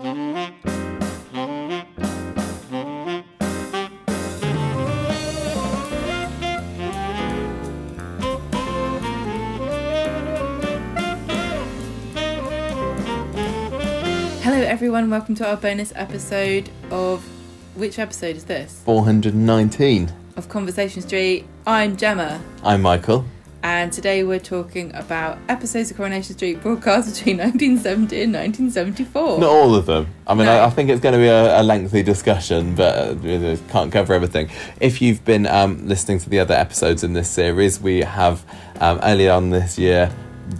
Hello, everyone. Welcome to our bonus episode of which episode is this? 419. Of Conversation Street. I'm Gemma, I'm Michael. And today we're talking about episodes of Coronation Street broadcast between 1970 and 1974. Not all of them. I mean, No. I, I think it's going to be a, a lengthy discussion, but uh, we can't cover everything. If you've been um, listening to the other episodes in this series, we have um, earlier on this year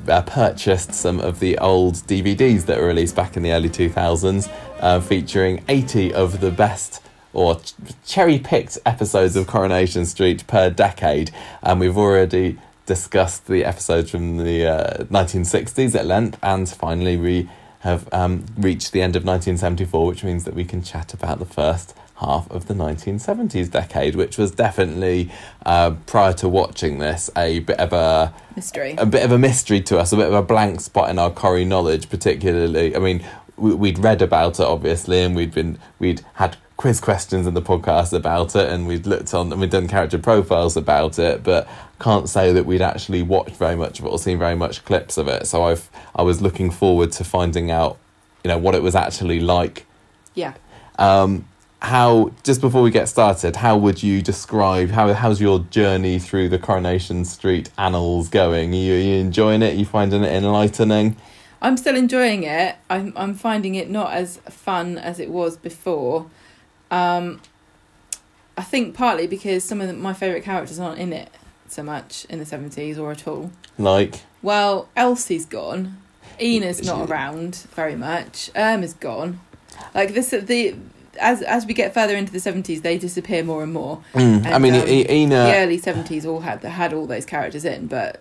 uh, purchased some of the old DVDs that were released back in the early 2000s, uh, featuring 80 of the best or ch- cherry picked episodes of Coronation Street per decade. And we've already discussed the episodes from the uh, 1960s at length, and finally, we have um, reached the end of 1974, which means that we can chat about the first half of the 1970s decade, which was definitely, uh, prior to watching this, a bit of a Mystery. a bit of a mystery to us, a bit of a blank spot in our Corrie knowledge, particularly. I mean, we'd read about it obviously, and we'd been we'd had quiz questions in the podcast about it, and we'd looked on and we'd done character profiles about it, but can't say that we'd actually watched very much of it or seen very much clips of it. So I've I was looking forward to finding out, you know, what it was actually like yeah. um, how just before we get started, how would you describe how how's your journey through the Coronation Street annals going? Are you, are you enjoying it? Are you finding it enlightening? I'm still enjoying it. I'm, I'm finding it not as fun as it was before. Um, I think partly because some of the, my favourite characters aren't in it so much in the 70s or at all. Like, Well, Elsie's gone. Ena's not around very much. Irma's gone. Like this, the as as we get further into the seventies, they disappear more and more. mm, I mean, um, Ina the early seventies all had had all those characters in, but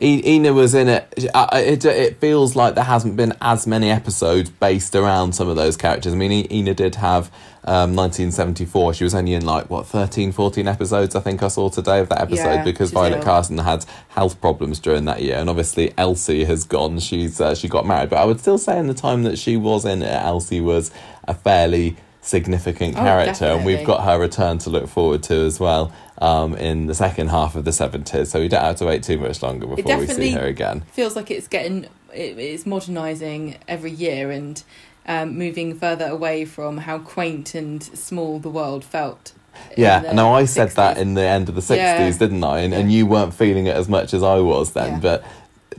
Ena was in it. It it feels like there hasn't been as many episodes based around some of those characters. I mean, Ena did have um, 1974. She was only in like what 13, 14 episodes. I think I saw today of that episode Yeah, because Violet. Carson had health problems during that year, and obviously Elsie has gone. She's uh, she got married, but I would still say in the time that she was in it, Elsie was a fairly significant Oh, character, and we've got her return to look forward to as well. Um, in the second half of the 70s, so we don't have to wait too much longer before we see her again. feels like it's getting it, it's modernising every year and um, moving further away from how quaint and small the world felt. Yeah, the no, I said that in the end of the 60s, Yeah. didn't I? And, and you weren't feeling it as much as I was then, Yeah. but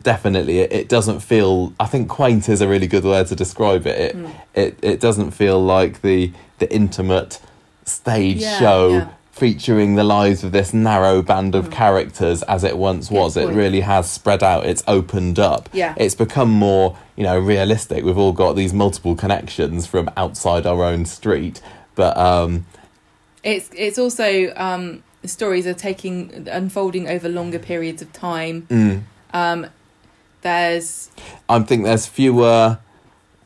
definitely it, it doesn't feel I think quaint is a really good word to describe it. It Mm. it, it doesn't feel like the the intimate stage Yeah, show yeah. featuring the lives of this narrow band of Mm. characters as it once Good was. It really has spread out. It's opened up. Yeah. It's become more, you know, realistic. We've all got these multiple connections from outside our own street. But um It's it's also um, the stories are taking unfolding over longer periods of time. mm, Um, there's I think there's fewer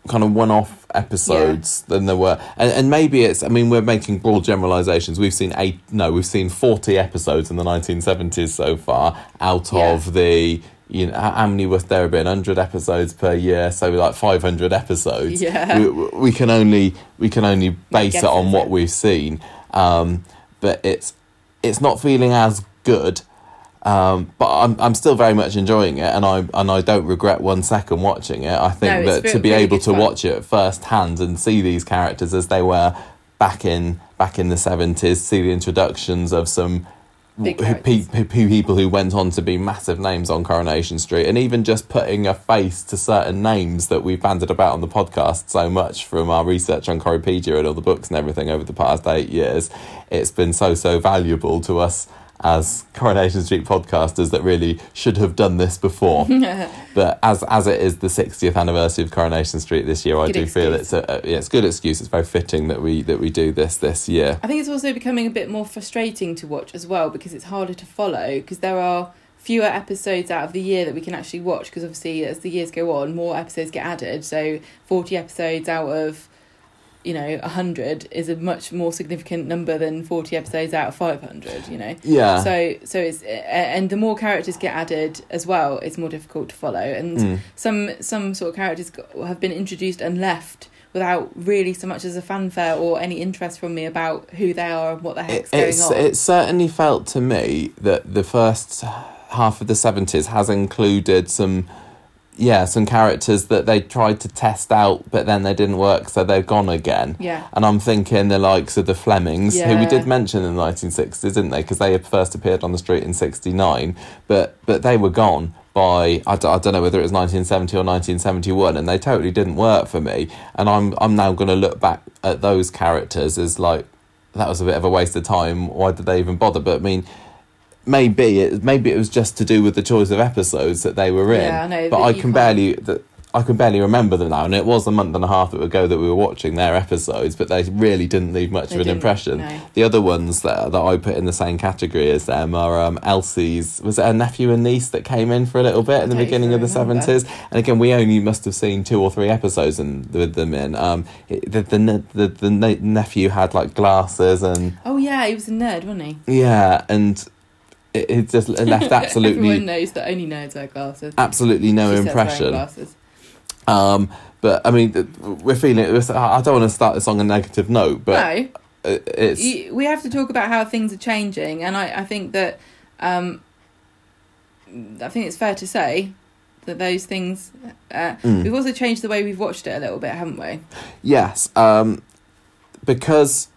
kind of one-off episodes than there were, and, and maybe it's. I mean, we're making broad generalizations. We've seen eight. No, we've seen forty episodes in the 1970s so far, out Yeah. of the. You know, how many was there have been? Hundred episodes per year, so like five hundred episodes. Yeah. we, we can only we can only base it on what yeah. we've seen, um, but it's it's not feeling as good. Um, but I'm I'm still very much enjoying it, and I and I don't regret one second watching it. I think No, that to be really able to fun. watch it firsthand and see these characters as they were back in back in the seventies, see the introductions of some who, pe- characters. people who went on to be massive names on Coronation Street, and even just putting a face to certain names that we've banded about on the podcast so much from our research on Corriepedia and all the books and everything over the past eight years, it's been so so valuable to us as Coronation Street podcasters that really should have done this before. but as as it is the 60th anniversary of Coronation Street this year, I Good do feel it's a, a yeah, it's a good excuse. It's very fitting that we that we do this this year. I think it's also becoming a bit more frustrating to watch as well because it's harder to follow because there are fewer episodes out of the year that we can actually watch because obviously as the years go on more episodes get added so 40 episodes out of you know 100 is a much more significant number than 40 episodes out of 500 you know Yeah. so so it's and the more characters get added as well it's more difficult to follow and Mm. some some sort of characters have been introduced and left without really so much as a fanfare or any interest from me about who they are and what the heck's It, going on it certainly felt to me that the first half of the 70s has included some yeah some characters that they tried to test out but then they didn't work so they're gone again. Yeah. And i'm thinking the likes of the flemings who we did mention in the 1960s didn't they? Because they first appeared on the street in 69 but but they were gone by I, d- I don't know whether it was 1970 or 1971 and they totally didn't work for me. And i'm i'm now going to look back at those characters as like that was a bit of a waste of time. Why did they even bother? But i mean maybe it maybe it was just to do with the choice of episodes that they were in Yeah, I know, but but i can can't- barely that I can barely remember them now, and it was a month and a half ago that we were watching their episodes, but they really didn't leave much They of an impression. no. The other ones that that I put in the same category as them are um, Elsie's. Was it a nephew and niece that came in for a little bit in the beginning of the seventies? And again, we only must have seen two or three episodes in, with them in. Um, it, the, the the the ne- nephew had like glasses and oh yeah he was a nerd wasn't he yeah, and it, it just left absolutely everyone knows that only nerds wear glasses absolutely no She impression. glasses. Um, but I mean, we're feeling. It I don't want to start this on a negative note, but no it's we have to talk about how things are changing, and I, I think that um, I think it's fair to say that those things uh, Mm. we've also changed the way we've watched it a little bit, haven't we? yes, um, because.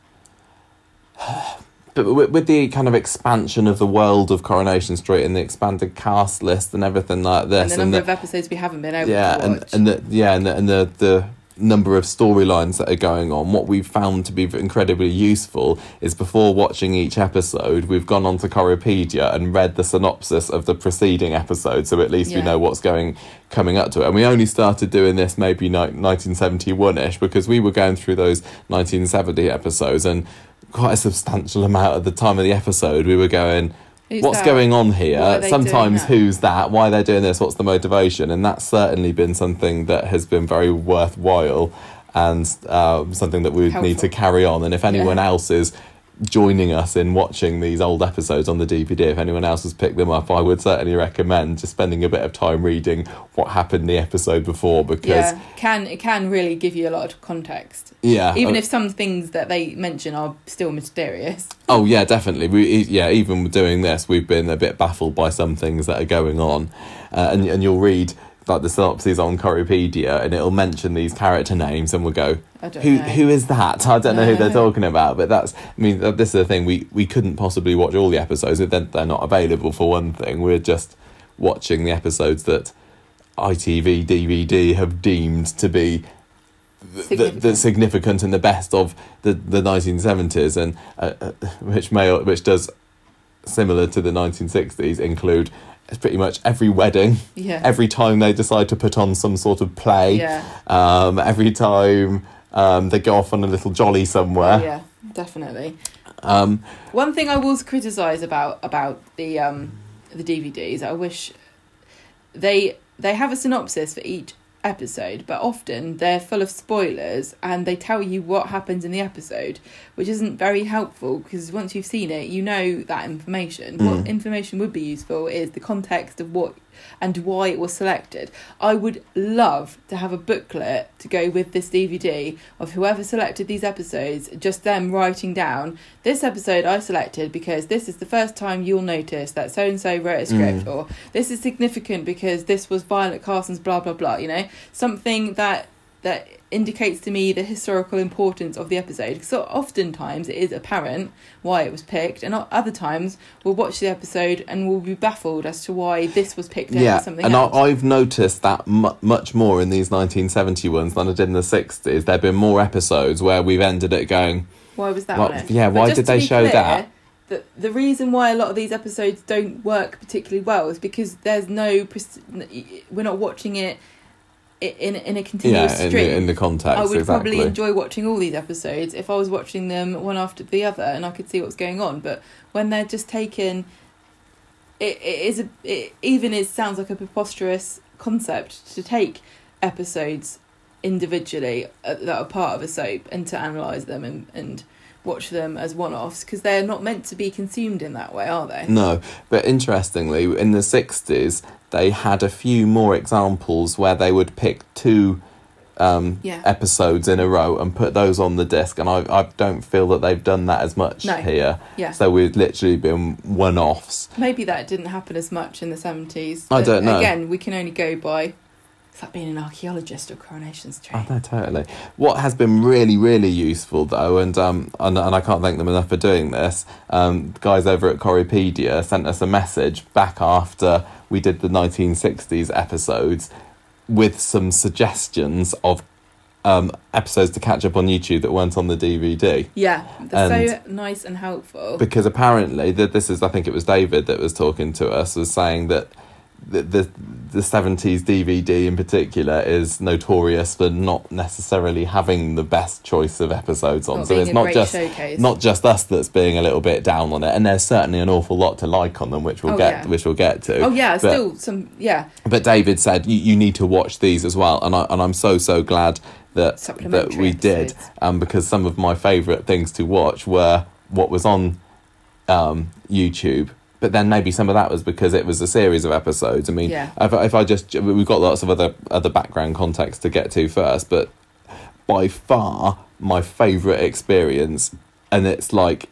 But with, the kind of expansion of the world of Coronation Street and the expanded cast list and everything like this, and the number the, of episodes we haven't been able yeah, to and watch. and the yeah, and the, and the the number of storylines that are going on. What we've found to be incredibly useful is before watching each episode, we've gone onto Corriepedia and read the synopsis of the preceding episode, so at least we know what's going coming up to it. And we only started doing this maybe nineteen seventy one ish because we were going through those nineteen seventy episodes and. Quite a substantial amount of the time of the episode, we were going, Who's what's that? going on here? Sometimes who's that? Why they're doing this? What's the motivation? And that's certainly been something that has been very worthwhile and um, something that we would need to carry on. And if anyone Yeah. else is joining us in watching these old episodes on the DVD, if anyone else has picked them up, I would certainly recommend just spending a bit of time reading what happened the episode before because yeah, can it can really give you a lot of context, yeah, even uh, if some things that they mention are still mysterious. Oh yeah, definitely. We yeah, even doing this, we've been a bit baffled by some things that are going on, uh, and and you'll read like the synopses on Corriepedia, and it'll mention these character names, and we'll go, who know. who is that? I don't know who they're talking about, but that's. I mean, this is the thing. We we couldn't possibly watch all the episodes. They're they're not available for one thing. We're just watching the episodes that ITV DVD have deemed to be the, the, the Significant. significant and the best of the the 1970s and uh, uh, which may which does similar to the 1960s include pretty much every wedding Yeah, every time they decide to put on some sort of play yeah, um, every time um, they go off on a little jolly somewhere. Yeah, definitely. um, One thing I will criticise about about the um the DVDs, I wish they they have a synopsis for each episode, but often they're full of spoilers and they tell you what happens in the episode, which isn't very helpful because once you've seen it, you know that information. Mm. What information would be useful is the context of what and why it was selected. I would love to have a booklet to go with this DVD of whoever selected these episodes, just them writing down this episode I selected because this is the first time you'll notice that so and so wrote a script, Mm. or this is significant because this was Violet Carson's blah blah blah. You know, something that that indicates to me the historical importance of the episode. So oftentimes it is apparent why it was picked, and other times we'll watch the episode and we'll be baffled as to why this was picked over yeah something and else. I've noticed that mu- much more in these 1970 ones than I did in the 60s there have been more episodes where we've ended it going Why was that Well, yeah, But why did they show that? The, the reason why a lot of these episodes don't work particularly well is because there's no we're not watching it in in a continuous yeah in stream. the, in the context I would exactly probably enjoy watching all these episodes if I was watching them one after the other and I could see what's going on. But when they're just taken, it, it is a it even is sounds like a preposterous concept to take episodes individually uh, that are part of a soap and to analyze them and and watch them as one-offs because they're not meant to be consumed in that way, are they? No, but interestingly, in the 60s, they had a few more examples where they would pick two um, Yeah. episodes in a row and put those on the disc, and I, I don't feel that they've done that as much No. here. Yeah. So we've literally been one offs. Maybe that didn't happen as much in the 70s. I don't know. Again, we can only go by. It's like being an archaeologist or Coronation Street. I know, totally. What has been really, really useful though, and um, and, and I can't thank them enough for doing this. Um, guys over at Corriepedia sent us a message back after we did the 1960s episodes with some suggestions of um, episodes to catch up on YouTube that weren't on the DVD. Yeah, they're And- so nice and helpful. Because apparently, that this is, I think it was David that was talking to us, was saying that the the, the 70s DVD in particular is notorious for not necessarily having the best choice of episodes on. Not so it's not just showcase. not just us that's being a little bit down on it, and there's certainly an awful lot to like on them, which we'll Oh, get yeah. which we'll get to. Oh yeah, But- still some yeah but David said you, you need to watch these as well, and I and I'm so so glad that that we did, um, because some of my favourite things to watch were what was on um, YouTube. But then maybe some of that was because it was a series of episodes. I mean, Yeah. if, if I just we've got lots of other other background context to get to first, but by far my favourite experience, and it's like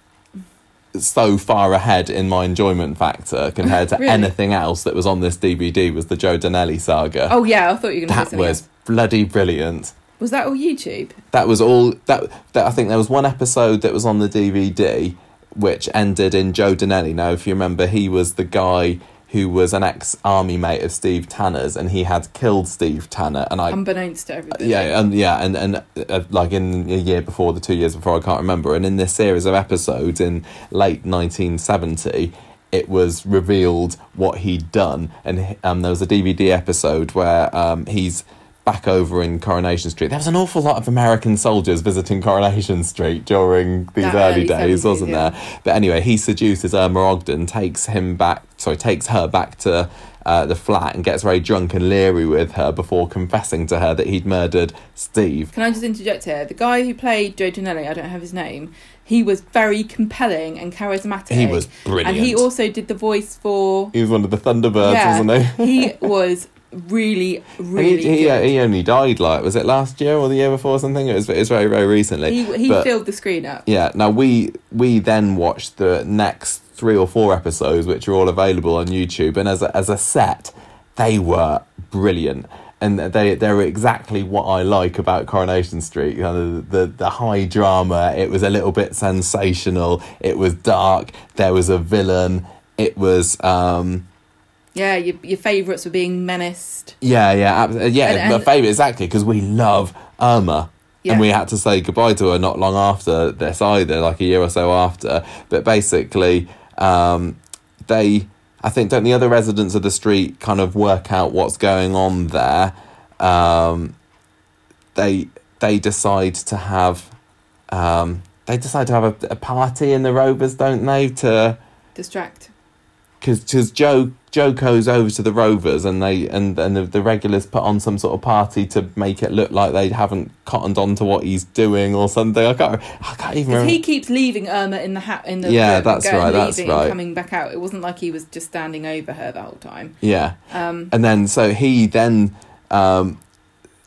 so far ahead in my enjoyment factor compared to Really? anything else that was on this DVD was the Joe Donnelly saga. Oh yeah, I thought you were going to say that was else. bloody brilliant. Was that all YouTube? That was all that, that I think there was one episode that was on the DVD which ended in Joe Donnelly. Now, if you remember, he was the guy who was an ex-army mate of Steve Tanner's, and he had killed Steve Tanner. And I, Unbeknownst to everybody. yeah, and yeah, and and uh, like in a year before, the two years before, I can't remember. And in this series of episodes in late 1970, it was revealed what he'd done, and um, there was a DVD episode where um, he's back over in Coronation Street. There was an awful lot of American soldiers visiting Coronation Street during these That early, days, 70s, wasn't yeah. there? But anyway, he seduces Irma Ogden, takes him back, sorry, takes her back to uh, the flat and gets very drunk and leery with her before confessing to her that he'd murdered Steve. Can I just interject here? The guy who played Joe Donnelly, I don't have his name. He was very compelling and charismatic. He was brilliant. and he also did the voice for. He was one of the Thunderbirds, yeah, wasn't he? he was really, really. he, he, he only died like was it last year or the year before or something? It was it was very very recently. he, he But- filled the screen up. Yeah. Now we we then watched the next three or four episodes, which are all available on YouTube, and as a, as a set, they were brilliant. And they they were exactly what I like about Coronation Street. You know, the, the the high drama. It was a little bit sensational. It was dark. There was a villain. It was um Yeah, your, your favourites were being menaced. yeah yeah ab- yeah And- my favorite exactly because we love Irma. Yeah. And we had to say goodbye to her not long after this either, like a year or so after. But basically, um, they, I think, don't the other residents of the street kind of work out what's going on there? Um, they they decide to have, um, they decide to have a, a party in the Rovers, don't they? To Distract. because Joe Joe goes over to the Rovers and they and and the, the regulars put on some sort of party to make it look like they haven't cottoned on to what he's doing or something. I can't I can't even Because remember. he keeps leaving Irma in the hat in the Yeah, room, that's right, that's right. coming back out. It wasn't like he was just standing over her the whole time. yeah, Um, and then so he then um,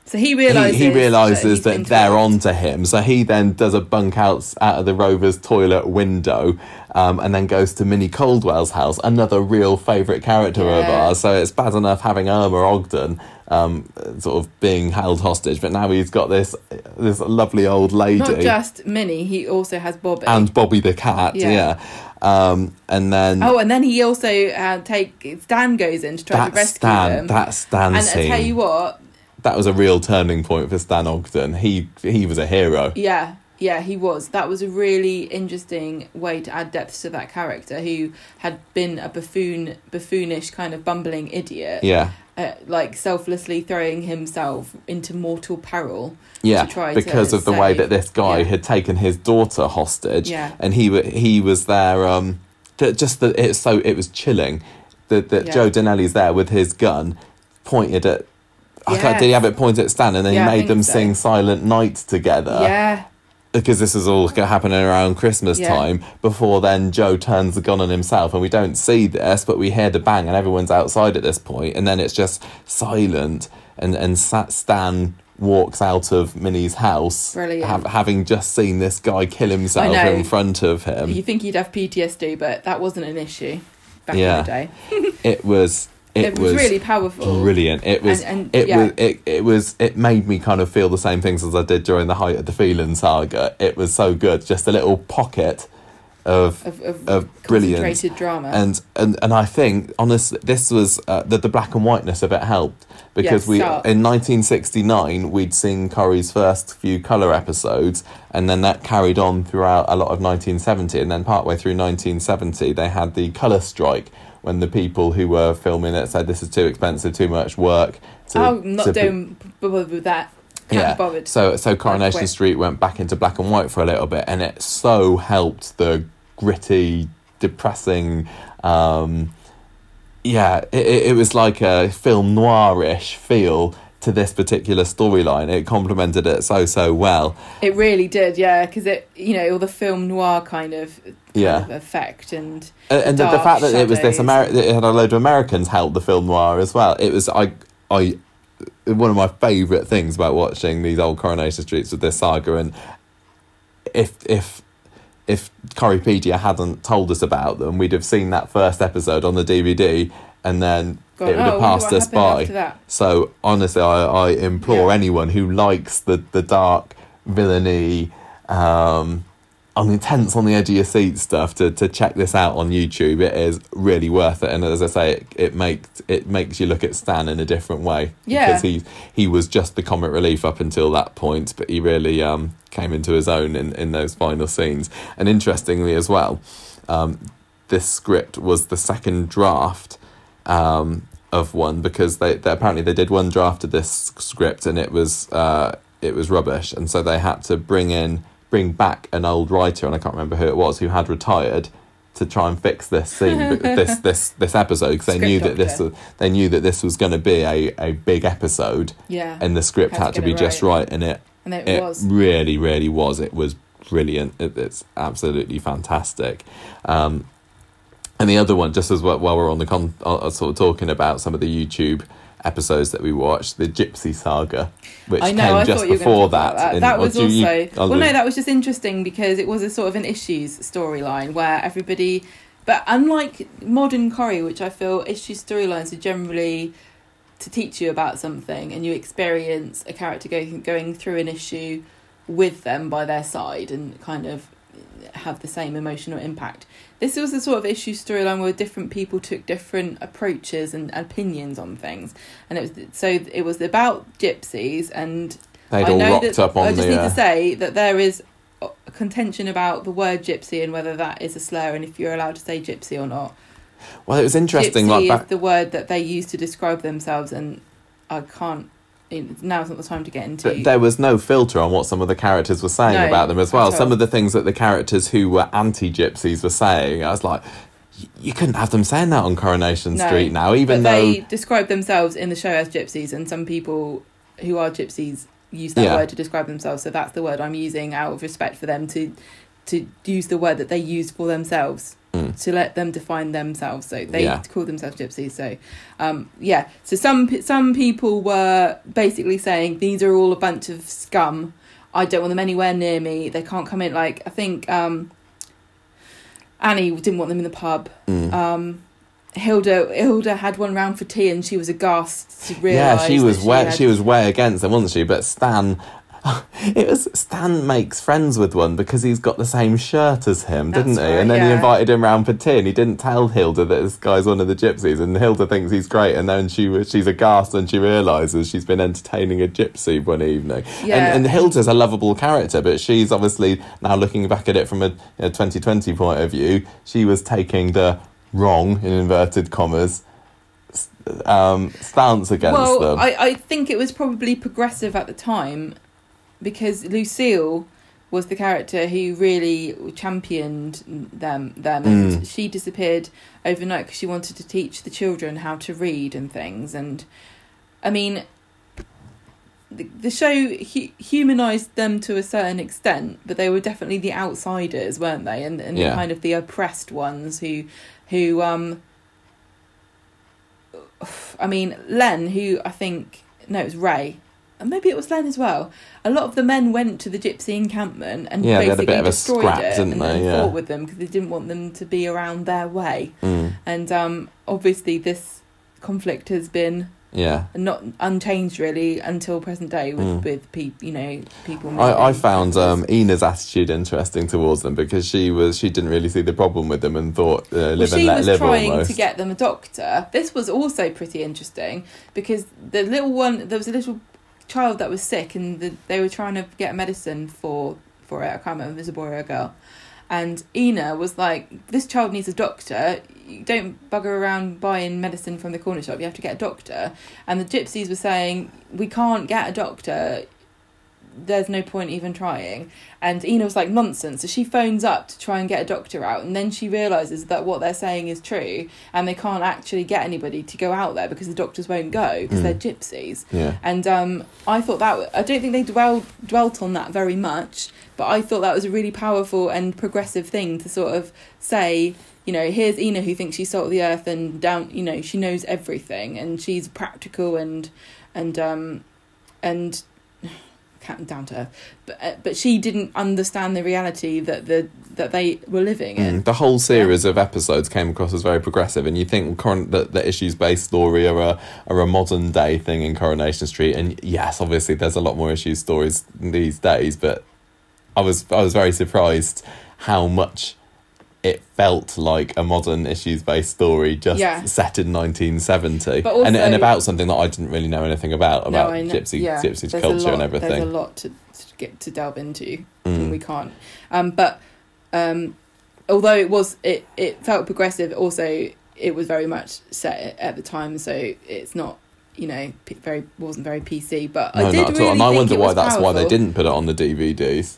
so he he, realizes he realizes he's that, they're told. on to him. So he then does a bunk out out of the Rovers toilet window, um, and then goes to Minnie Caldwell's house, another real favourite character of ours. So it's bad enough having Irma Ogden um, sort of being held hostage, but now he's got this this lovely old lady Not just Minnie, he also has Bobby. and Bobby the cat. Yeah. Yeah, Um, and then oh, and then he also uh, take Stan goes in to try to that rescue Stan them. that Stan and scene I tell you what, that was a real turning point for Stan Ogden. He he was a hero. yeah, yeah, he was. That was a really interesting way to add depth to that character who had been a buffoon, buffoonish kind of bumbling idiot. Yeah. uh, like selflessly throwing himself into mortal peril. Yeah, to try because of the way that this guy yeah. had taken his daughter hostage, Yeah. and he he was there. Um, just that it's so it was chilling that that Yeah. Joe Donnelly's there with his gun pointed at I did he have it pointed at Stan and then Yeah, he made them so. sing Silent Night together? yeah, because this is all happening around Christmas Yeah. time. Before then, Joe turns the gun on himself, and we don't see this, but we hear the bang, and everyone's outside at this point, and then it's just silent, and and Stan walks out of Minnie's house, hav- having just seen this guy kill himself in front of him. you think he'd have PTSD, but that wasn't an issue back Yeah. in the day. it was. It, It, was, really powerful. brilliant. It was. And- and, it yeah. was. It, it was. It made me kind of feel the same things as I did during the height of the Phelan saga. It was so good. Just a little pocket of Of, of, of concentrated drama. and and and I think honestly, this was uh, the the black and whiteness of it helped because Yes, we in 1969 we'd seen Corrie's first few color episodes, and then that carried on throughout a lot of 1970, and then partway through 1970 they had the color strike when the people who were filming it said this is too expensive, too much work. To, oh, not to doing b- with that. Can't yeah. be bothered. So so Coronation Street went back into black and white for a little bit, and it so helped the gritty, depressing. Um, yeah, it it was like a film noirish feel to this particular storyline. It complemented it so so well. It really did, yeah, because it, you know, all the film noir kind of, kind Yeah. of effect and And, and the, the fact that it was this shadows. Ameri- that it had a load of Americans help the film noir as well. It was I I one of my favourite things about watching these old Coronation Streets with this saga and if if if Corriepedia hadn't told us about them, we'd have seen that first episode on the DVD and then gone, it would oh, have I passed us by. So honestly, I, I implore Yeah. anyone who likes the the dark villainy, um, on the intense on the edge of your seat stuff to, to check this out on YouTube. It is really worth it, and as I say, it, it makes it makes you look at Stan in a different way Yeah. because he he was just the comic relief up until that point, but he really um, came into his own in, in those final scenes. And interestingly, as well, um, this script was the second draft um, of one because they, they apparently they did one draft of this script and it was uh, it was rubbish, and so they had to bring in bring back an old writer, and I can't remember who it was who had retired. To try and fix this scene, this this this episode, because they knew that this doctor. was, they knew that this was going to be a, a big episode, Yeah. and the script Had to had to get be just right. right, and it and it, it was. really, really was. It was brilliant. It, it's absolutely fantastic. Um, and the other one, just as well, while we're on the con, uh, sort of talking about some of the YouTube episodes that we watched, the Gypsy Saga, which I know. came I just you before that. that. in- that was you- also I'll well, no, that was just interesting because it was a sort of an issues storyline where everybody, but unlike modern Corrie, which I feel issues storylines are generally to teach you about something, and you experience a character going going through an issue with them by their side and kind of have the same emotional impact. This was the sort of issue storyline where different people took different approaches and opinions on things, and it was so it was about gypsies and they'd I all know rocked that, up on I just the. need uh, to say that there is a contention about the word gypsy and whether that is a slur and if you're allowed to say gypsy or not. well, it was interesting. gypsy Like is back, the word that they use to describe themselves, and I can't. Now's not the time to get into. But there was no filter on what some of the characters were saying No, about them as well. Some of the things that the characters who were anti gypsies were saying, I was like, you couldn't have them saying that on Coronation No, Street now, even though. they describe themselves in the show as gypsies, and some people who are gypsies use that Yeah. word to describe themselves. So that's the word I'm using out of respect for them to to use the word that they use for themselves Mm. to let them define themselves. So they Yeah. call themselves gypsies. So um, yeah. So some some people were basically saying these are all a bunch of scum. I don't want them anywhere near me. They can't come in. Like I think um, Annie didn't want them in the pub. Mm. Um, Hilda Hilda had one round for tea and she was aghast to realise. yeah, she was way had- she was way against them, wasn't she? But Stan, it was Stan makes friends with one because he's got the same shirt as him, That's didn't he? right, and then he invited him round for tea, and he didn't tell Hilda that this guy's one of the gypsies, and Hilda thinks he's great, and then she was she's aghast and she realizes she's been entertaining a gypsy one evening. Yeah. And, and Hilda's a lovable character, but she's obviously now looking back at it from a, a 2020 point of view, she was taking the wrong in inverted commas um, stance against well, them. I, I think it was probably progressive at the time because Lucille was the character who really championed them them and Mm. she disappeared overnight because she wanted to teach the children how to read and things and I mean the, the show hu- humanized them to a certain extent, but they were definitely the outsiders, weren't they? And and Yeah. kind of the oppressed ones who who um. I mean, Len, who I think no, it was Ray. And maybe it was Len as well. A lot of the men went to the gypsy encampment and Yeah, they had a basically bit of a destroyed scrap, it didn't and, they? Yeah. fought with them because they didn't want them to be around their way. Mm. And um, obviously, this conflict has been Yeah. not unchanged really until present day with Mm. with people you know people I, I found um, Ena's attitude interesting towards them because she was she didn't really see the problem with them and thought uh, well, live and she let was live trying almost. to get them a doctor this was also pretty interesting because the little one there was a little child that was sick and the, they were trying to get medicine for for it i can't remember if it was a boy or a girl and Ena was like, "This child needs a doctor. You don't bugger around buying medicine from the corner shop. You have to get a doctor." And the gypsies were saying, "We can't get a doctor. There's no point even trying." And Ena was like, "Nonsense." So she phones up to try and get a doctor out, and then she realizes that what they're saying is true, and they can't actually get anybody to go out there because the doctors won't go because Mm. they're gypsies. yeah. And um, I thought that I don't think they dwelled dwelt on that very much, but I thought that was a really powerful and progressive thing to sort of say. You know, here's Ena who thinks she's salt of the earth and down. You know, she knows everything and she's practical and and um and down to earth. But uh, but she didn't understand the reality that the that they were living in. Mm. The whole series of episodes came across as very progressive, and you think current that the issues based story are a are a modern day thing in Coronation Street, and yes, obviously there's a lot more issues stories these days, but I was I was very surprised how much it felt like a modern issues based story just Yeah. set in 1970 But and, and about something that I didn't really know anything about about know- gypsy yeah, gypsy culture lot- and everything There's a lot to, to get to delve into. and Mm. we can't. Um, but um, although it was it it felt progressive, also it was very much set at the time, so it's not you know p- very wasn't very PC. But I did not at really all. And I wonder why that's why they didn't put it on the DVDs.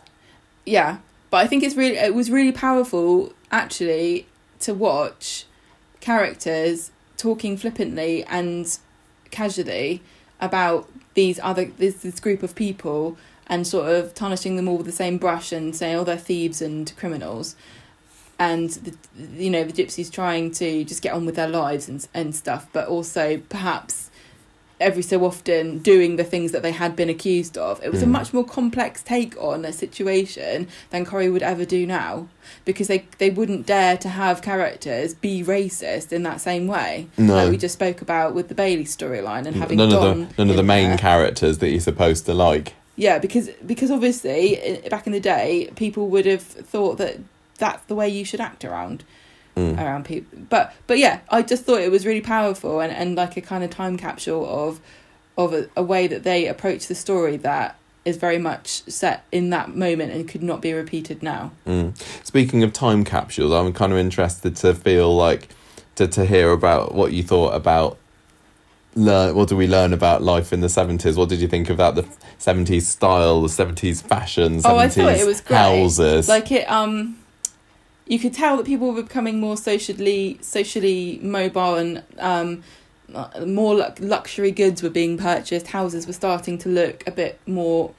Yeah, but I think it's really it was really powerful actually to watch characters talking flippantly and casually about these other this this group of people and sort of tarnishing them all with the same brush and saying oh they're thieves and criminals. And the, you know the gypsies trying to just get on with their lives and and stuff but also perhaps every so often doing the things that they had been accused of it was a Mm. much more complex take on a situation than Corrie would ever do now because they they wouldn't dare to have characters be racist in that same way No. like we just spoke about with the Bailey storyline and having none Don of the none of the main there. characters that you're supposed to like. Yeah, because because obviously back in the day, people would have thought that that's the way you should act around Mm. around people. But but yeah, I just thought it was really powerful and, and like a kind of time capsule of of a, a way that they approach the story that is very much set in that moment and could not be repeated now. Mm. Speaking of time capsules, I'm kind of interested to feel like to to hear about what you thought about. Learn what do we learn about life in the seventies? What did you think about the seventies style, the seventies fashion, Oh, I thought it was great. houses? Like it um you could tell that people were becoming more socially socially mobile and um more lu- luxury goods were being purchased houses were starting to look a bit more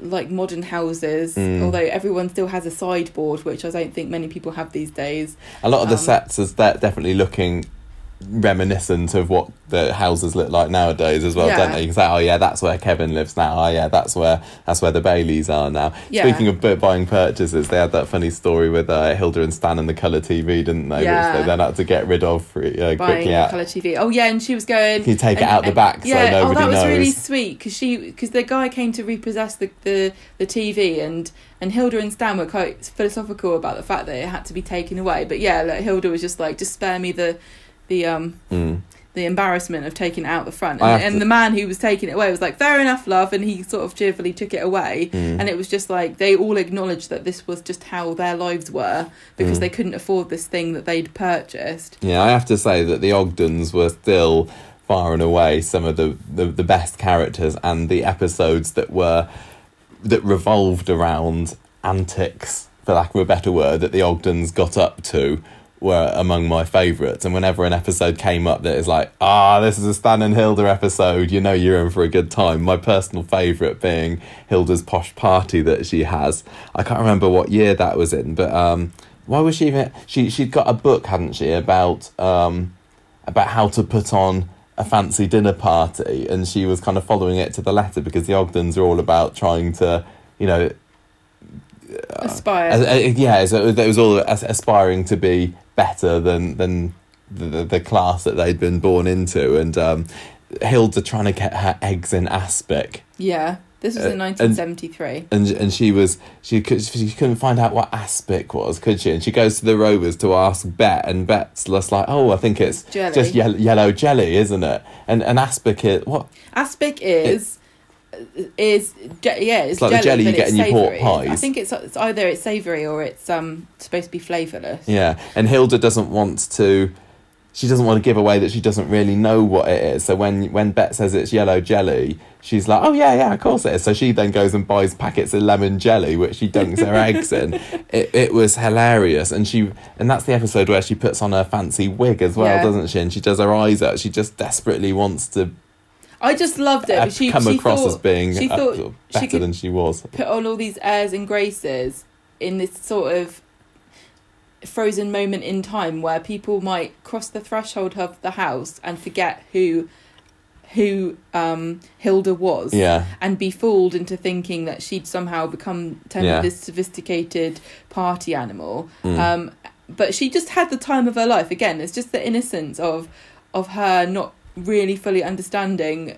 like modern houses Mm. although everyone still has a sideboard which i don't think many people have these days a lot of the um, sets is that definitely looking reminiscent of what the houses look like nowadays as well, Yeah. don't they? You can say, "Oh yeah, that's where Kevin lives now. Oh yeah, that's where that's where the Baileys are now." Yeah. Speaking of buying purchases, they had that funny story with uh, Hilda and Stan and the colour TV, didn't they? Yeah. Which they then had to get rid of for, uh, buying quickly out. colour tv oh yeah and she was going Can you take it and- out the and- back so yeah, nobody oh, that was knows? really sweet because she because the guy came to repossess the, the the TV and and Hilda and Stan were quite philosophical about the fact that it had to be taken away. But yeah, like Hilda was just like, just spare me the the um Mm. the embarrassment of taking it out the front. And, and to- the man who was taking it away was like, fair enough, love, and he sort of cheerfully took it away. Mm. And it was just like they all acknowledged that this was just how their lives were because Mm. they couldn't afford this thing that they'd purchased. Yeah, I have to say that the Ogdens were still far and away some of the, the, the best characters and the episodes that were that revolved around antics, for lack of a better word, that the Ogdens got up to were among my favourites. And whenever an episode came up that is like, ah, this is a Stan and Hilda episode, you know you're in for a good time. My personal favourite being Hilda's posh party that she has. I can't remember what year that was in, but um, why was she even? She she'd got a book, hadn't she, about um, about how to put on a fancy dinner party, and she was kind of following it to the letter because the Ogdens are all about trying to, you know, Aspire. uh, uh, yeah, so it was all aspiring to be better than than the, the, class that they'd been born into, and um, Hilda trying to get her eggs in aspic, yeah. This was Uh, in 1973. and and she was she could she couldn't find out what aspic was, could she? And she goes to the Rovers to ask Bet, and Bet's just like, oh, I think it's Jelly. just yellow, yellow jelly, isn't it? And and aspic is what? Aspic is is yeah, it's, It's like the jelly jelly, you get in your pork savoury. I think it's, it's either it's savoury or it's um supposed to be flavourless. Yeah, and Hilda doesn't want to. She doesn't want to give away that she doesn't really know what it is. So when when Bet says it's yellow jelly, she's like, "Oh yeah, yeah, of course it is." So she then goes and buys packets of lemon jelly, which she dunks her eggs in. It it was hilarious, and she and that's the episode where she puts on her fancy wig as well, Yeah. doesn't she? And she does her eyes out. She just desperately wants to I just loved it. she, come she across thought, as being she uh, thought sort of she better could than she was. put on all these airs and graces in this sort of frozen moment in time where people might cross the threshold of the house and forget who who um Hilda was Yeah, and be fooled into thinking that she'd somehow become turned Yeah. this sophisticated party animal Mm. um but she just had the time of her life again it's just the innocence of of her not really fully understanding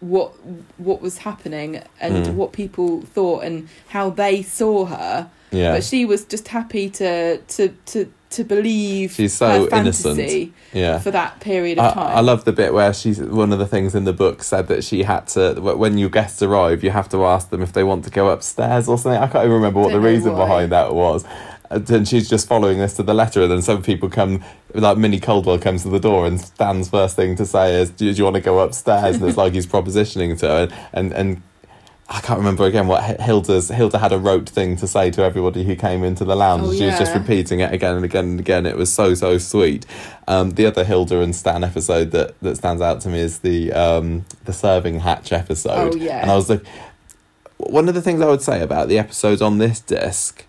what what was happening and Mm. what people thought and how they saw her yeah. but she was just happy to to to to believe She's so innocent. yeah. for that period of time I love the bit where she's one of the things in the book said that she had to when your guests arrive you have to ask them if they want to go upstairs or something. I can't even remember what the reason why. behind that was. And then she's just following this to the letter, and then some people come, like Minnie Caldwell comes to the door, and Stan's first thing to say is, "Do, do you want to go upstairs?" And it's like he's propositioning to her, and and, and I can't remember again what Hilda's Hilda had a rote thing to say to everybody who came into the lounge. Oh, she was just repeating it again and again and again. It was so so sweet. Um, the other Hilda and Stan episode that, that stands out to me is the um, the serving hatch episode. Oh, yeah. And I was like, one of the things I would say about the episodes on this disc,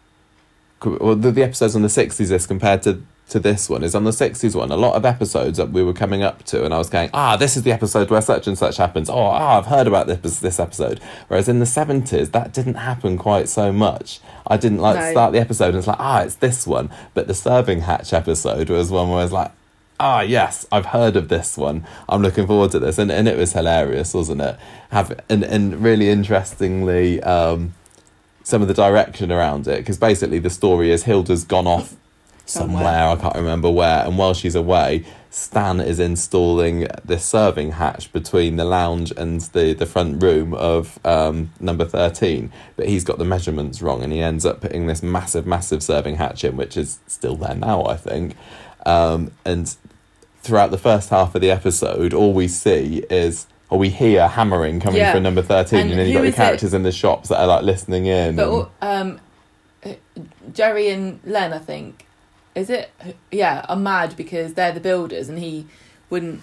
well, the, the episodes on the sixties disc compared to to this one is on the 60s one a lot of episodes that we were coming up to and i was going ah this is the episode where such and such happens. Oh ah, i've heard about this this episode. Whereas in the 70s that didn't happen quite so much. I didn't like No. start the episode and it's like ah it's this one. But the serving hatch episode was one where i was like ah yes i've heard of this one. I'm looking forward to this. And, and it was hilarious wasn't it? Have and, and really interestingly um some of the direction around it because basically the story is hilda's gone off somewhere. Somewhere. I can't remember where. And while she's away, Stan is installing this serving hatch between the lounge and the, the front room of um, number 13. But he's got the measurements wrong and he ends up putting this massive, massive serving hatch in, which is still there now, I think. Um, and throughout the first half of the episode, all we see is. Or we hear hammering coming Yeah. from number 13, and, And then you've got the is it? characters in the shops that are like listening in. But and- um, Jerry and Len, I think, is it? Yeah, are mad because they're the builders, and he wouldn't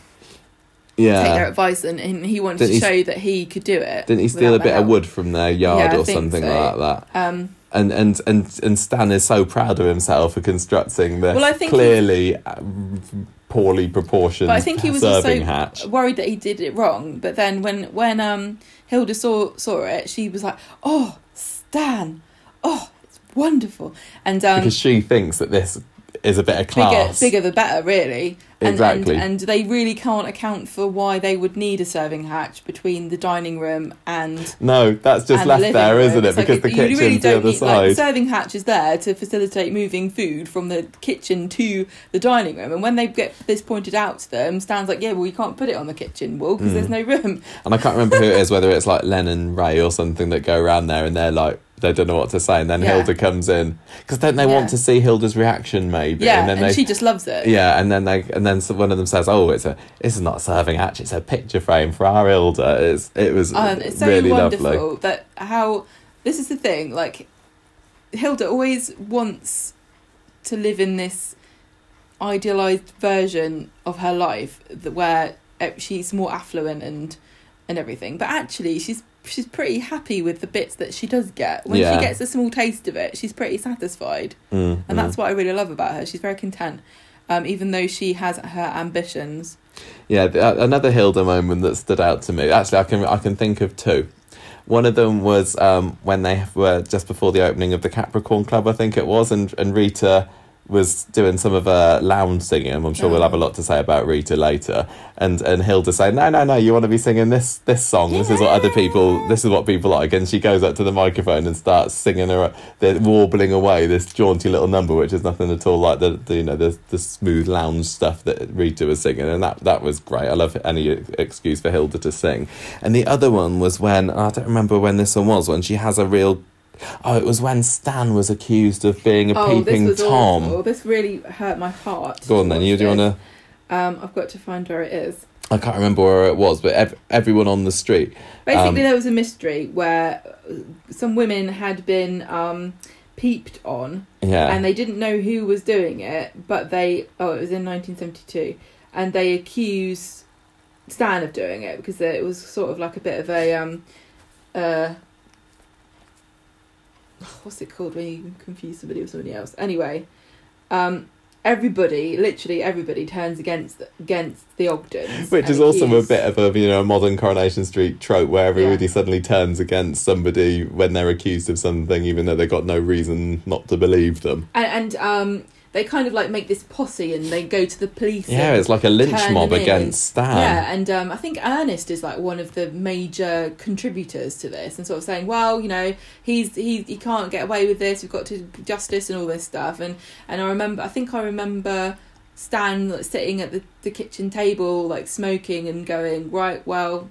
yeah. take their advice, and, and he wanted Didn't to he- show that he could do it. Didn't he steal a bit their of wood from their yard Yeah, or something so. like that? Um, And, and and and Stan is so proud of himself for constructing this Well, I think clearly uh, poorly proportioned But I think he was also hatch. worried that he did it wrong. But then when when um Hilda saw saw it, she was like, "Oh, Stan, oh, it's wonderful." And um, because she thinks that this is a bit of bigger class. bigger the better, really. And, Exactly. And, and they really can't account for why they would need a serving hatch between the dining room and No, that's just the left living there, room. isn't it? It's like Because the you really kitchen's the other need, Like, the side. serving hatch is there to facilitate moving food from the kitchen to the dining room. And when they get this pointed out to them, Stan's like, "Yeah, well, you can't put it on the kitchen wall because Mm. there's no room." And I can't remember who it is, whether it's like Len and Ray or something that go around there and they're like, they don't know what to say. And then Yeah. Hilda comes in. Because don't they Yeah. want to see Hilda's reaction, maybe? Yeah, and and, then they. she just loves it. Yeah, and then they and then one of them says, "Oh, it's a this is not a serving hatch; it's a picture frame for our Hilda." It's it was and it's so really wonderful lovely. that how this is the thing like hilda always wants to live in this idealized version of her life where uh, she's more affluent and and everything. But actually, she's she's pretty happy with the bits that she does get. When Yeah. she gets a small taste of it, she's pretty satisfied, Mm, and that's what I really love about her. She's very content, um, even though she has her ambitions. Yeah, the, uh, another Hilda moment that stood out to me. Actually, I can I can think of two. One of them was um, when they were just before the opening of the Capricorn Club, I think it was, and and Rita was doing some of her lounge singing. I'm sure we'll Oh. have a oh. lot to say about Rita later. And and Hilda saying, "No, no, no, you want to be singing this this song. This is what other people. This is what people like." And she goes up to the microphone and starts singing her. They're warbling away this jaunty little number, which is nothing at all like the, the you know the the smooth lounge stuff that Rita was singing, and that that was great. I love any excuse for Hilda to sing. And the other one was when I don't remember when this one was when she has a real. Oh, it was when Stan was accused of being a oh, peeping this was tom. awful. This really hurt my heart. Go on then. You do you want to? Um, I've got to find where it is. I can't remember where it was, but ev- everyone on the street. Basically, Um, there was a mystery where some women had been um, peeped on, Yeah. and they didn't know who was doing it, but they oh, it was in 1972, and they accused Stan of doing it because it was sort of like a bit of a um, uh, what's it called when you confuse somebody with somebody else? Anyway, um, everybody, literally everybody, turns against against the Ogdens, Which is also a bit of a you know modern Coronation Street trope where everybody Yeah. suddenly turns against somebody when they're accused of something, even though they've got no reason not to believe them. and, and um, they kind of like make this posse and they go to the police. Yeah, it's like a lynch mob against Stan. Yeah, and um, I think Ernest is like one of the major contributors to this, and sort of saying, well, you know, he's he he can't get away with this. We've got to justice and all this stuff. And and I remember, I think I remember Stan like, sitting at the the kitchen table, like smoking and going, right, well.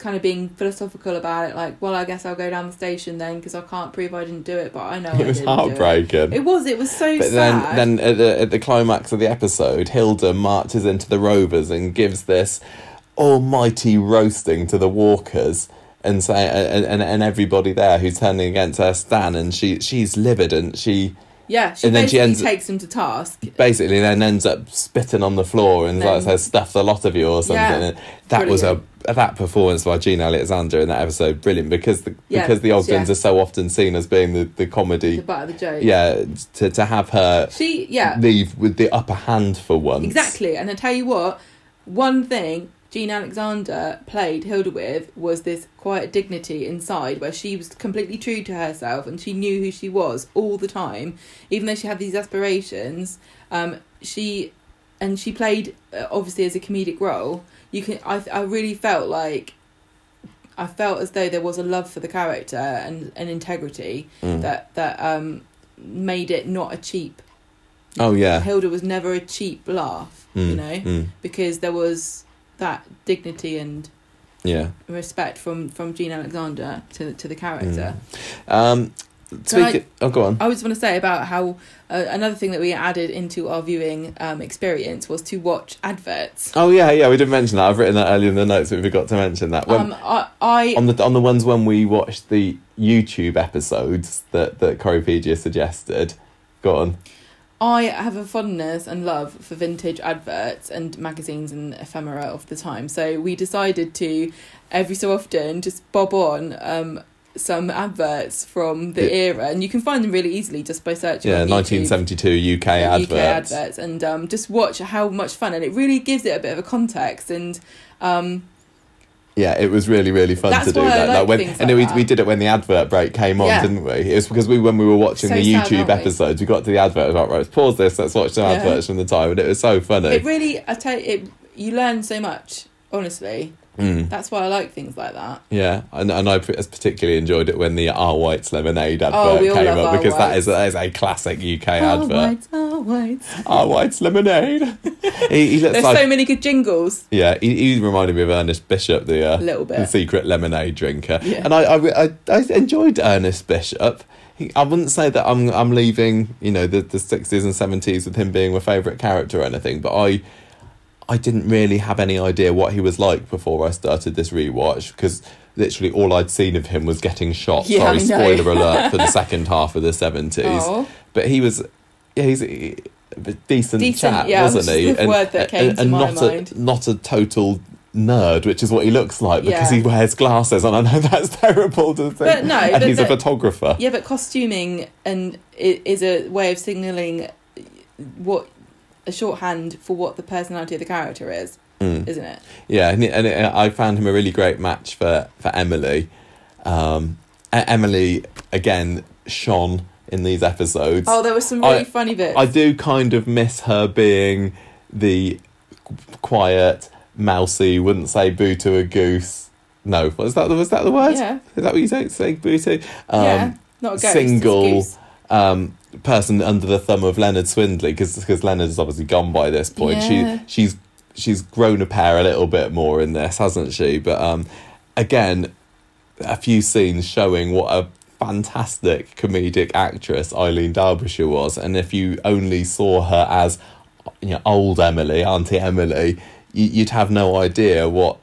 Kind of being philosophical about it, like, well, I guess I'll go down the station then because I can't prove I didn't do it, but I know I It was didn't do heartbreaking. It was. It was so But then, then at the, at the climax of the episode, Hilda marches into the Rovers and gives this almighty roasting to the Walkers, and say, and, and, and everybody there who's turning against her Stan, and she she's livid, and she yeah, she and then she ends- takes him to task. basically then ends up spitting on the floor and like says stuffed a lot of you or something. Yeah. That was a that performance by Jean Alexander in that episode brilliant because the Yeah, because the Ogdens yeah. are so often seen as being the, the comedy The butt of the joke. Yeah, to to have her She, yeah, leave with the upper hand for once. exactly. And I tell you what, one thing Jean Alexander played Hilda with was this quiet dignity inside where she was completely true to herself and she knew who she was all the time, even though she had these aspirations. Um, she and she played uh, obviously as a comedic role. You can, I, I really felt like. I felt as though there was a love for the character and an integrity Mm. that that um, made it not a cheap Oh yeah. Hilda was never a cheap laugh, you Mm, know, mm, because there was that dignity and yeah. respect from from Jean Alexander to to the character. Um, speaking. oh, go on. I was want to say about how uh, another thing that we added into our viewing um, experience was to watch adverts. Oh yeah, yeah. We didn't mention that. I've written that earlier in the notes, but we forgot to mention that. When, um, I, I on the on the ones when we watched the YouTube episodes that that Corriepedia suggested. Go on. I have a fondness and love for vintage adverts and magazines and ephemera of the time. So we decided to every so often just bob on um, some adverts from the Yeah. era, and you can find them really easily just by searching. Yeah, on 1972 UK uh, adverts. UK adverts, and um, just watch how much fun, and it really gives it a bit of a context. And um, Yeah, it was really really fun That's to do that. like when, and like we that. we did it when the advert break came on, Yeah. didn't we? It was because we when we were watching So the YouTube we? episodes, we got to the advert. Like, right, let's pause this. Let's watch some Yeah. adverts from the time, and it was so funny. it really, I tell you, it you learn so much. Honestly, Mm. that's why I like things like that. Yeah, and, and I particularly enjoyed it when the R White's lemonade advert Oh, came up R. because that is that is a classic UK Oh, advert. whites, oh, whites. R White's lemonade. he, he There's like so many good jingles. yeah. He, he reminded me of Ernest Bishop, the uh, little bit. the secret lemonade drinker, Yeah. and I, I I I enjoyed Ernest Bishop. I wouldn't say that I'm I'm leaving you know the the sixties and seventies with him being my favourite character or anything, but I. I didn't really have any idea what he was like before I started this rewatch because literally all I'd seen of him was getting shot. Yeah, Sorry, spoiler alert for the second half of the seventies. Oh, But he was, yeah, he's. He, a decent, Decent, chap, yeah, wasn't he? the word that came to my not mind. a not a total nerd, which is what he looks like because Yeah. he wears glasses, and I know that's terrible to think. But no, and but he's a photographer. Yeah, but costuming and is a way of signalling what a shorthand for what the personality of the character is, Mm. isn't it? Yeah, and, and I found him a really great match for for Emily. Um, Emily again shone in these episodes. Oh, there were some really I- funny bits. I do kind of miss her being the quiet, mousy, wouldn't say boo to a goose. No, was that was that the word? Yeah, Is that what you don't Say boo to? Um, yeah, not a ghost, a single- goose. um, person under the thumb of Leonard Swindley because Leonard's obviously gone by this point. Yeah. She she's she's grown a pair a little bit more in this, hasn't she? But um, again, a few scenes showing what a fantastic comedic actress Eileen Derbyshire was, and if you only saw her as you know old Emily, Auntie Emily, you, you'd have no idea what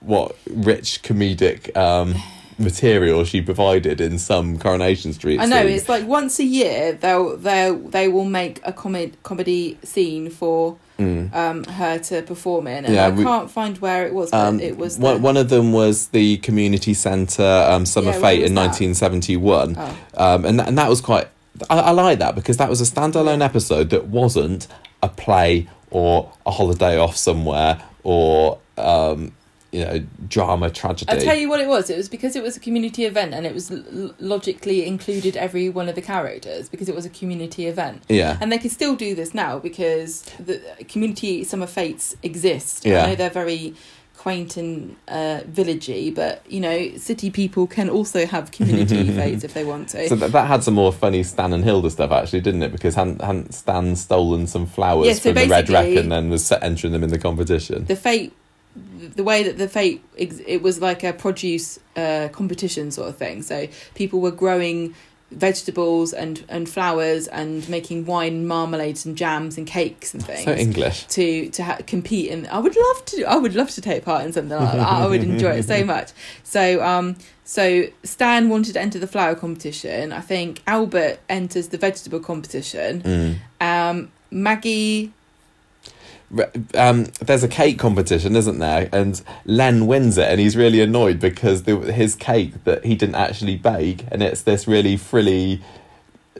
what rich comedic um, material she provided in some Coronation Street. I know scenes. it's like once a year they'll they they will make a comedy comedy scene for Mm. um her to perform in, and Yeah, I we- can't find where it was. But Um, it was one, one of them was the community centre um, Summer Yeah, Fete in that? 1971, Oh. um, and that, and that was quite. I, I like that because that was a standalone episode that wasn't a play or a holiday off somewhere or um, you know drama tragedy. I'll tell you what it was. It was because it was a community event and it was l- logically included every one of the characters because it was a community event. yeah, And they can still do this now because the community summer fetes exist. Yeah. I know they're very quaint and uh, villagey, but you know, city people can also have community fetes if they want to. so that, that had some more funny Stan and Hilda stuff actually, didn't it? Because hadn't, hadn't Stan stolen some flowers Yeah, so from the Red Rec and then was set, entering them in the competition? the fete the way that the fete it was like a produce uh, competition sort of thing. So people were growing vegetables and and flowers and making wine marmalades and jams and cakes and things so English. to to ha- compete and I would love to I would love to take part in something like that. I would enjoy it so much. So um so Stan wanted to enter the flower competition. I think Albert enters the vegetable competition. Mm. um Maggie um, there's a cake competition, isn't there? And Len wins it, and he's really annoyed because the, his cake that he didn't actually bake, and it's this really frilly,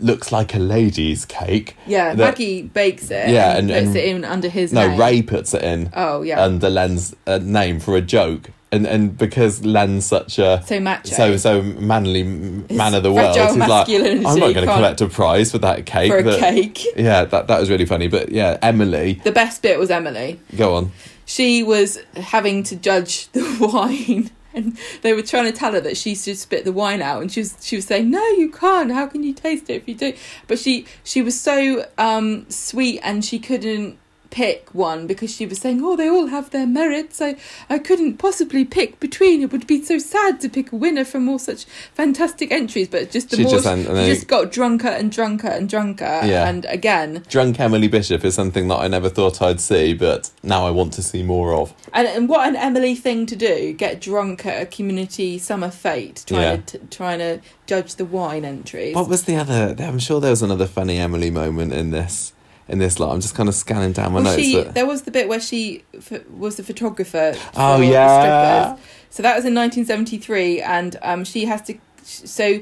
looks like a lady's cake. yeah that- Maggie bakes it Yeah, and, and- puts and- it in under his No, name. Ray puts it in Oh yeah, under Len's uh, name for a joke, and and because Len's such a so macho. so so manly man of the world, he's like, I'm not going to collect a prize for that cake. for a that- cake. Yeah, that that was really funny. But yeah, Emily, The best bit was Emily. go on. She was having to judge the wine, and they were trying to tell her that she should spit the wine out, and she was she was saying, "No, you can't. How can you taste it if you do?" But she she was so um, sweet, and she couldn't pick one because she was saying, "Oh, they all have their merits. I I couldn't possibly pick between. It would be so sad to pick a winner from all such fantastic entries." But just the She more just- she, she just got drunker and drunker and drunker, Yeah. and again. Drunk Emily Bishop is something that I never thought I'd see, but now I want to see more of. And, and what an Emily thing to do! Get drunk at a community summer fete, trying Yeah. to trying to judge the wine entries. What was the other? I'm sure there was another funny Emily moment in this. In this lot, I'm just kind of scanning down my Well, notes. she, but- there was the bit where she f- was the photographer. Oh, yeah. So that was in 1973, and um, she has to. So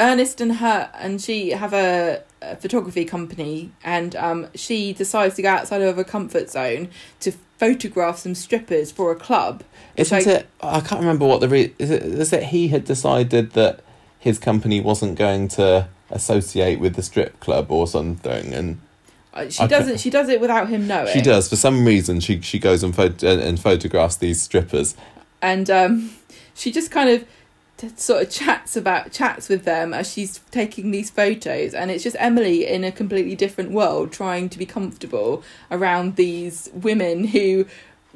Ernest and her and she have a, a photography company, and um, she decides to go outside of her comfort zone to photograph some strippers for a club. Isn't I- it? I can't remember what the re- is. It is it he had decided that his company wasn't going to associate with the strip club or something, and She I doesn't. She does it without him knowing. she does for some reason. She she goes and pho- and and photographs these strippers. and um, she just kind of sort of chats about chats with them as she's taking these photos, and it's just Emily in a completely different world, trying to be comfortable around these women who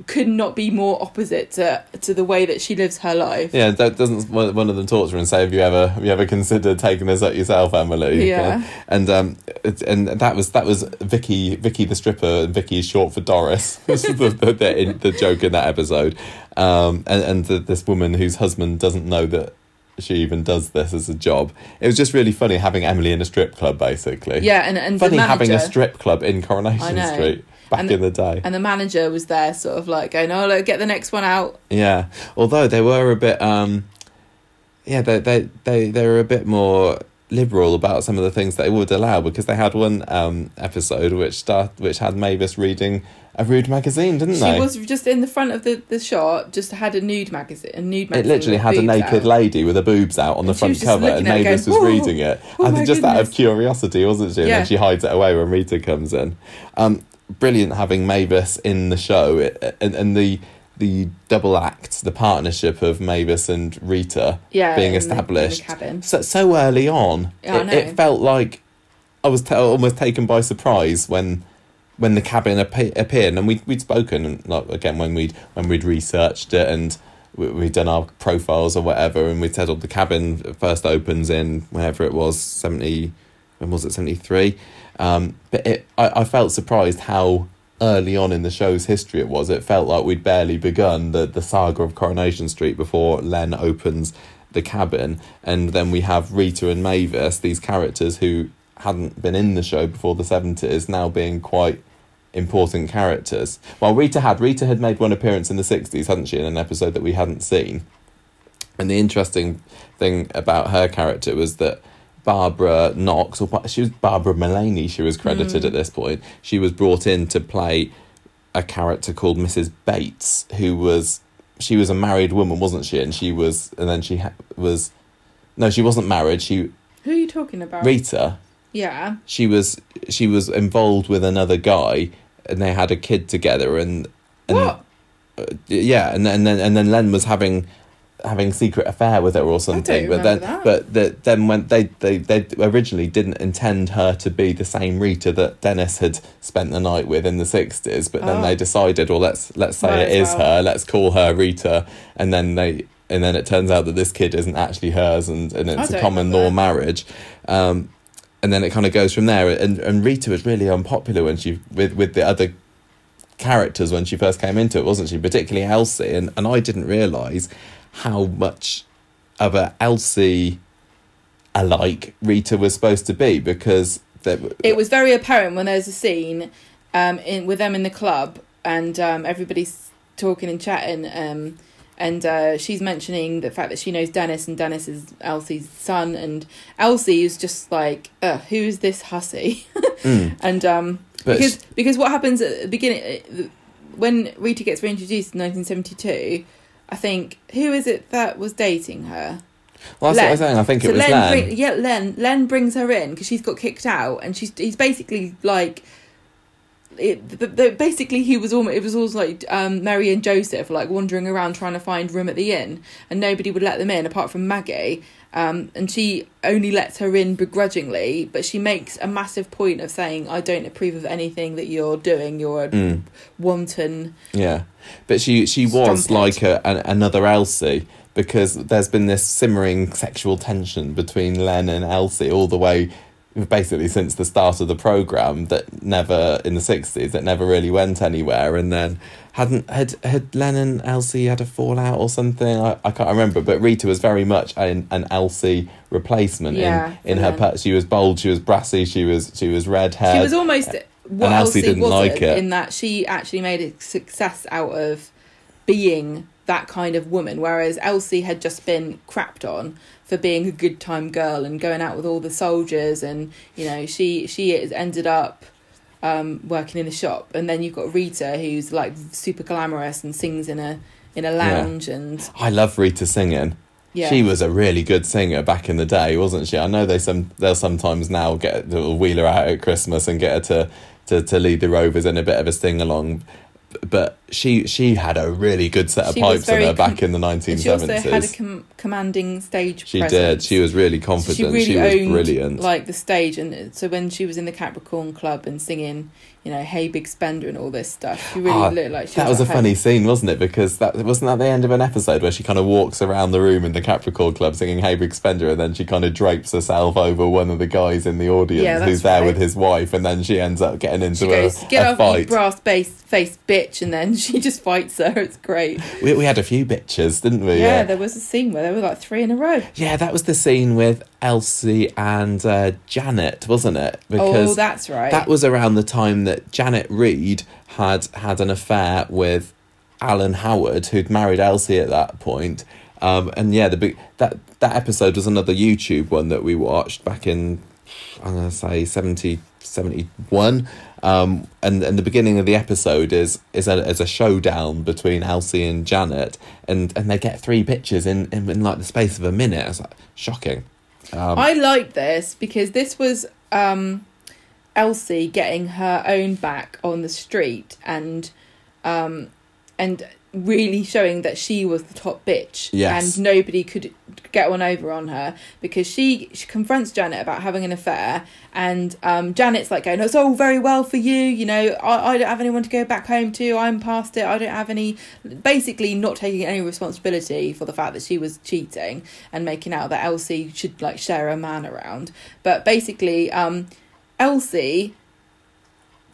could not be more opposite to to the way that she lives her life. Yeah, that doesn't one of them torture and say, "Have you ever have you ever considered taking this up yourself, Emily?" Yeah. and um, and that was that was Vicky Vicky the stripper. and Vicky is short for Doris. This is the the, the, the joke in that episode. Um, and and the, this woman whose husband doesn't know that she even does this as a job. It was just really funny having Emily in a strip club, basically. Yeah, and and funny having a strip club in Coronation. Street back And in the day. and the manager was there, sort of like going, "Oh, look, get the next one out." Yeah, although they were a bit, um, yeah, they they they they were a bit more liberal about some of the things they would allow because they had one um, episode which start which had Mavis reading a rude magazine, didn't She they? She was just in the front of the, the shot, just had a nude magazine, a nude it literally had a naked out. lady with her boobs out on the And she front cover, and looking at it Mavis going, was "Oh, reading it. oh I my think just out of curiosity, wasn't she? And Yeah. then she hides it away when Rita comes in. Um, brilliant having Mavis in the show, it, and and the the double act, the partnership of Mavis and Rita Yeah, being in the- in the established so so early on. Yeah, it, it felt like I was ta almost taken by surprise when when the cabin appa- appeared, and we we'd spoken and like again when we'd when we'd researched it and we, we'd done our profiles or whatever, and we said oh, the cabin first opens in whenever it was seventy. When was it seventy three? Um, but it, I, I felt surprised how early on in the show's history it was. It felt like we'd barely begun the, the saga of Coronation Street before Len opens the cabin, and then we have Rita and Mavis, these characters who hadn't been in the show before the seventies, now being quite important characters. Well, Rita had Rita had made one appearance in the sixties, hadn't she, in an episode that we hadn't seen. And the interesting thing about her character was that Barbara Knox, or she was Barbara Mullaney, she was credited at this point. She was brought in to play a character called Mrs. Bates, who was she was a married woman, wasn't she? And she was, and then she ha- was, no, she wasn't married. She Who are you talking about? Rita, Yeah. she was she was involved with another guy, and they had a kid together, and, and What? uh, yeah, and then and then and then Len was having having secret affair with her or something. but then that. but the, then when they, they they originally didn't intend her to be the same Rita that Dennis had spent the night with in the sixties, but then Oh. they decided, well, let's let's say Might it is well. her. Let's call her Rita, and then they. And then it turns out that this kid isn't actually hers, and, and it's a common law that. marriage. Um, and then it kind of goes from there. And and Rita was really unpopular when she with with the other characters when she first came into it, wasn't she? Particularly Elsie, and and I didn't realise how much of a Elsie alike Rita was supposed to be because there, It was very apparent when there's a scene um, in with them in the club and um, everybody's talking and chatting. Um, and uh, she's mentioning the fact that she knows Dennis and Dennis is Elsie's son. And Elsie is just like, who is this hussy? Mm. and um, because because what happens at the beginning uh, when Rita gets reintroduced in 1972, I think who is it that was dating her? well, that's what Len. I was saying. I think so it was Len, Len. bring- yeah, Len. Len brings her in because she's got kicked out, and she's he's basically like. It, the, the, basically, he was almost. It was almost like um, Mary and Joseph, like wandering around trying to find room at the inn, and nobody would let them in apart from Maggie. Um, and she only lets her in begrudgingly, but she makes a massive point of saying, "I don't approve of anything that you're doing. You're a Mm. wanton." Yeah, but she she was Strumpet. like a, an, another Elsie because there's been this simmering sexual tension between Len and Elsie all the way, basically since the start of the program. That never in the sixties that never really went anywhere, and then hadn't had had Len and Elsie had a fallout or something. I, I can't remember, but Rita was very much an, an Elsie replacement Yeah, in in her. Len. Per- she was bold, she was brassy, she was she was red haired. She was almost what and Elsie didn't wasn't like it. in that she actually made a success out of being that kind of woman, whereas Elsie had just been crapped on for being a good time girl and going out with all the soldiers, and you know she she has ended up um, working in a shop, and then you've got Rita who's like super glamorous and sings in a in a lounge, and I love Rita singing. yeah, She was a really good singer back in the day, wasn't she? I know they some they'll sometimes now get they'll wheel her out at Christmas and get her to, to, to lead the Rovers in a bit of a sing along. But she she had a really good set of She pipes in her back com- in the 1970s. and she also had a com- commanding stage. She presence. did. She was really confident. She really she was owned brilliant. like the stage, and so when she was in the Capricorn Club and singing, you know, "Hey Big Spender" and all this stuff, she really Ah, looked like she that was, was a home. funny scene, wasn't it? Because that wasn't that the end of an episode where she kind of walks around the room in the Capricorn Club singing "Hey Big Spender," and then she kind of drapes herself over one of the guys in the audience Yeah, who's there right. with his wife, and then she ends up getting into She a, goes, "Get a off, fight. brass face bitch," and then she just fights her. It's great. We, we had a few bitches, didn't we? Yeah, there was a scene where there were like three in a row. Yeah, that was the scene with Elsie and uh, Janet, wasn't it? oh, that's right. that was around the time that Janet Reid had had an affair with Alan Howard, who'd married Elsie at that point. Um, and yeah, the big that that episode was another YouTube one that we watched back in I'm gonna say 70, 71. Um, and and the beginning of the episode is is a is a showdown between Elsie and Janet, and and they get three pictures in in, in like the space of a minute. It's like shocking. Um, I like this because this was um, Elsie getting her own back on the street and um, and really showing that she was the top bitch Yes. and nobody could get one over on her because she, she confronts Janet about having an affair and um, Janet's like going it's all very well for you you know I, I don't have anyone to go back home to I'm past it I don't have any basically not taking any responsibility for the fact that she was cheating and making out that Elsie should like share a man around but basically um, Elsie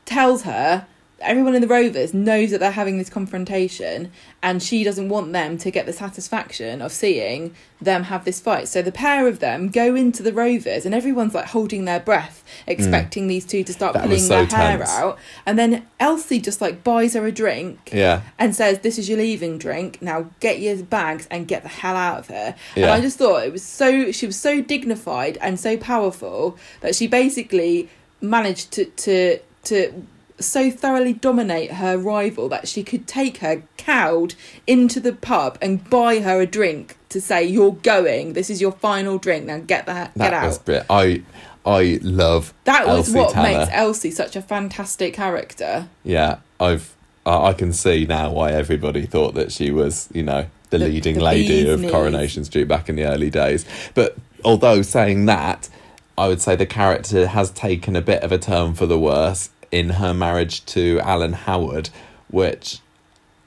tells her everyone in the rovers knows that they're having this confrontation and she doesn't want them to get the satisfaction of seeing them have this fight. So the pair of them go into the rovers and everyone's like holding their breath mm. expecting these two to start That pulling so their hair out. And then elsie just like buys her a drink yeah, and says, "This is your leaving drink. Now get your bags and get the hell out of here." And I just thought it was so she was so dignified and so powerful that she basically managed to to to so thoroughly dominate her rival that she could take her cowed into the pub and buy her a drink to say, "You're going. This is your final drink. Now get the that get out." was brilliant. I I love that was Elsie what Tanner. makes Elsie such a fantastic character. Yeah, I've I I can see now why everybody thought that she was, you know, the, The- leading the lady of knees. Coronation Street back in the early days. But although saying that, I would say the character has taken a bit of a turn for the worse in her marriage to Alan Howard, which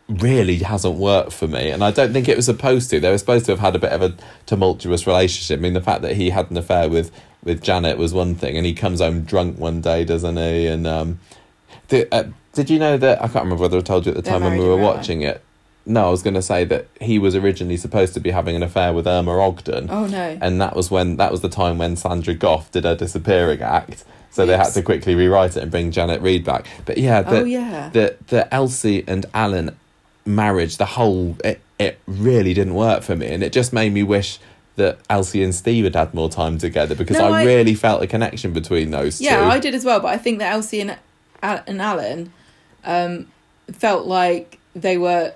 really hasn't worked for me and I don't think it was supposed to. They were supposed to have had a bit of a tumultuous relationship. I mean the fact that he had an affair with with Janet was one thing and he comes home drunk one day, doesn't he? And um the, uh, did you know that I can't remember whether I told you at the They're time when we were life. watching it. No, I was going to say that he was originally supposed to be having an affair with Irma Ogden, Oh no! and that was when that was the time when Sandra Gough did her disappearing act. So they had to quickly rewrite it and bring Janet Reid back. But yeah, the, oh yeah. the the Elsie and Alan marriage, the whole it, it really didn't work for me, and it just made me wish that Elsie and Steve had had more time together because No, I, I- really felt a connection between those two. Yeah, I did as well, but I think that Elsie and and Alan um, felt like they were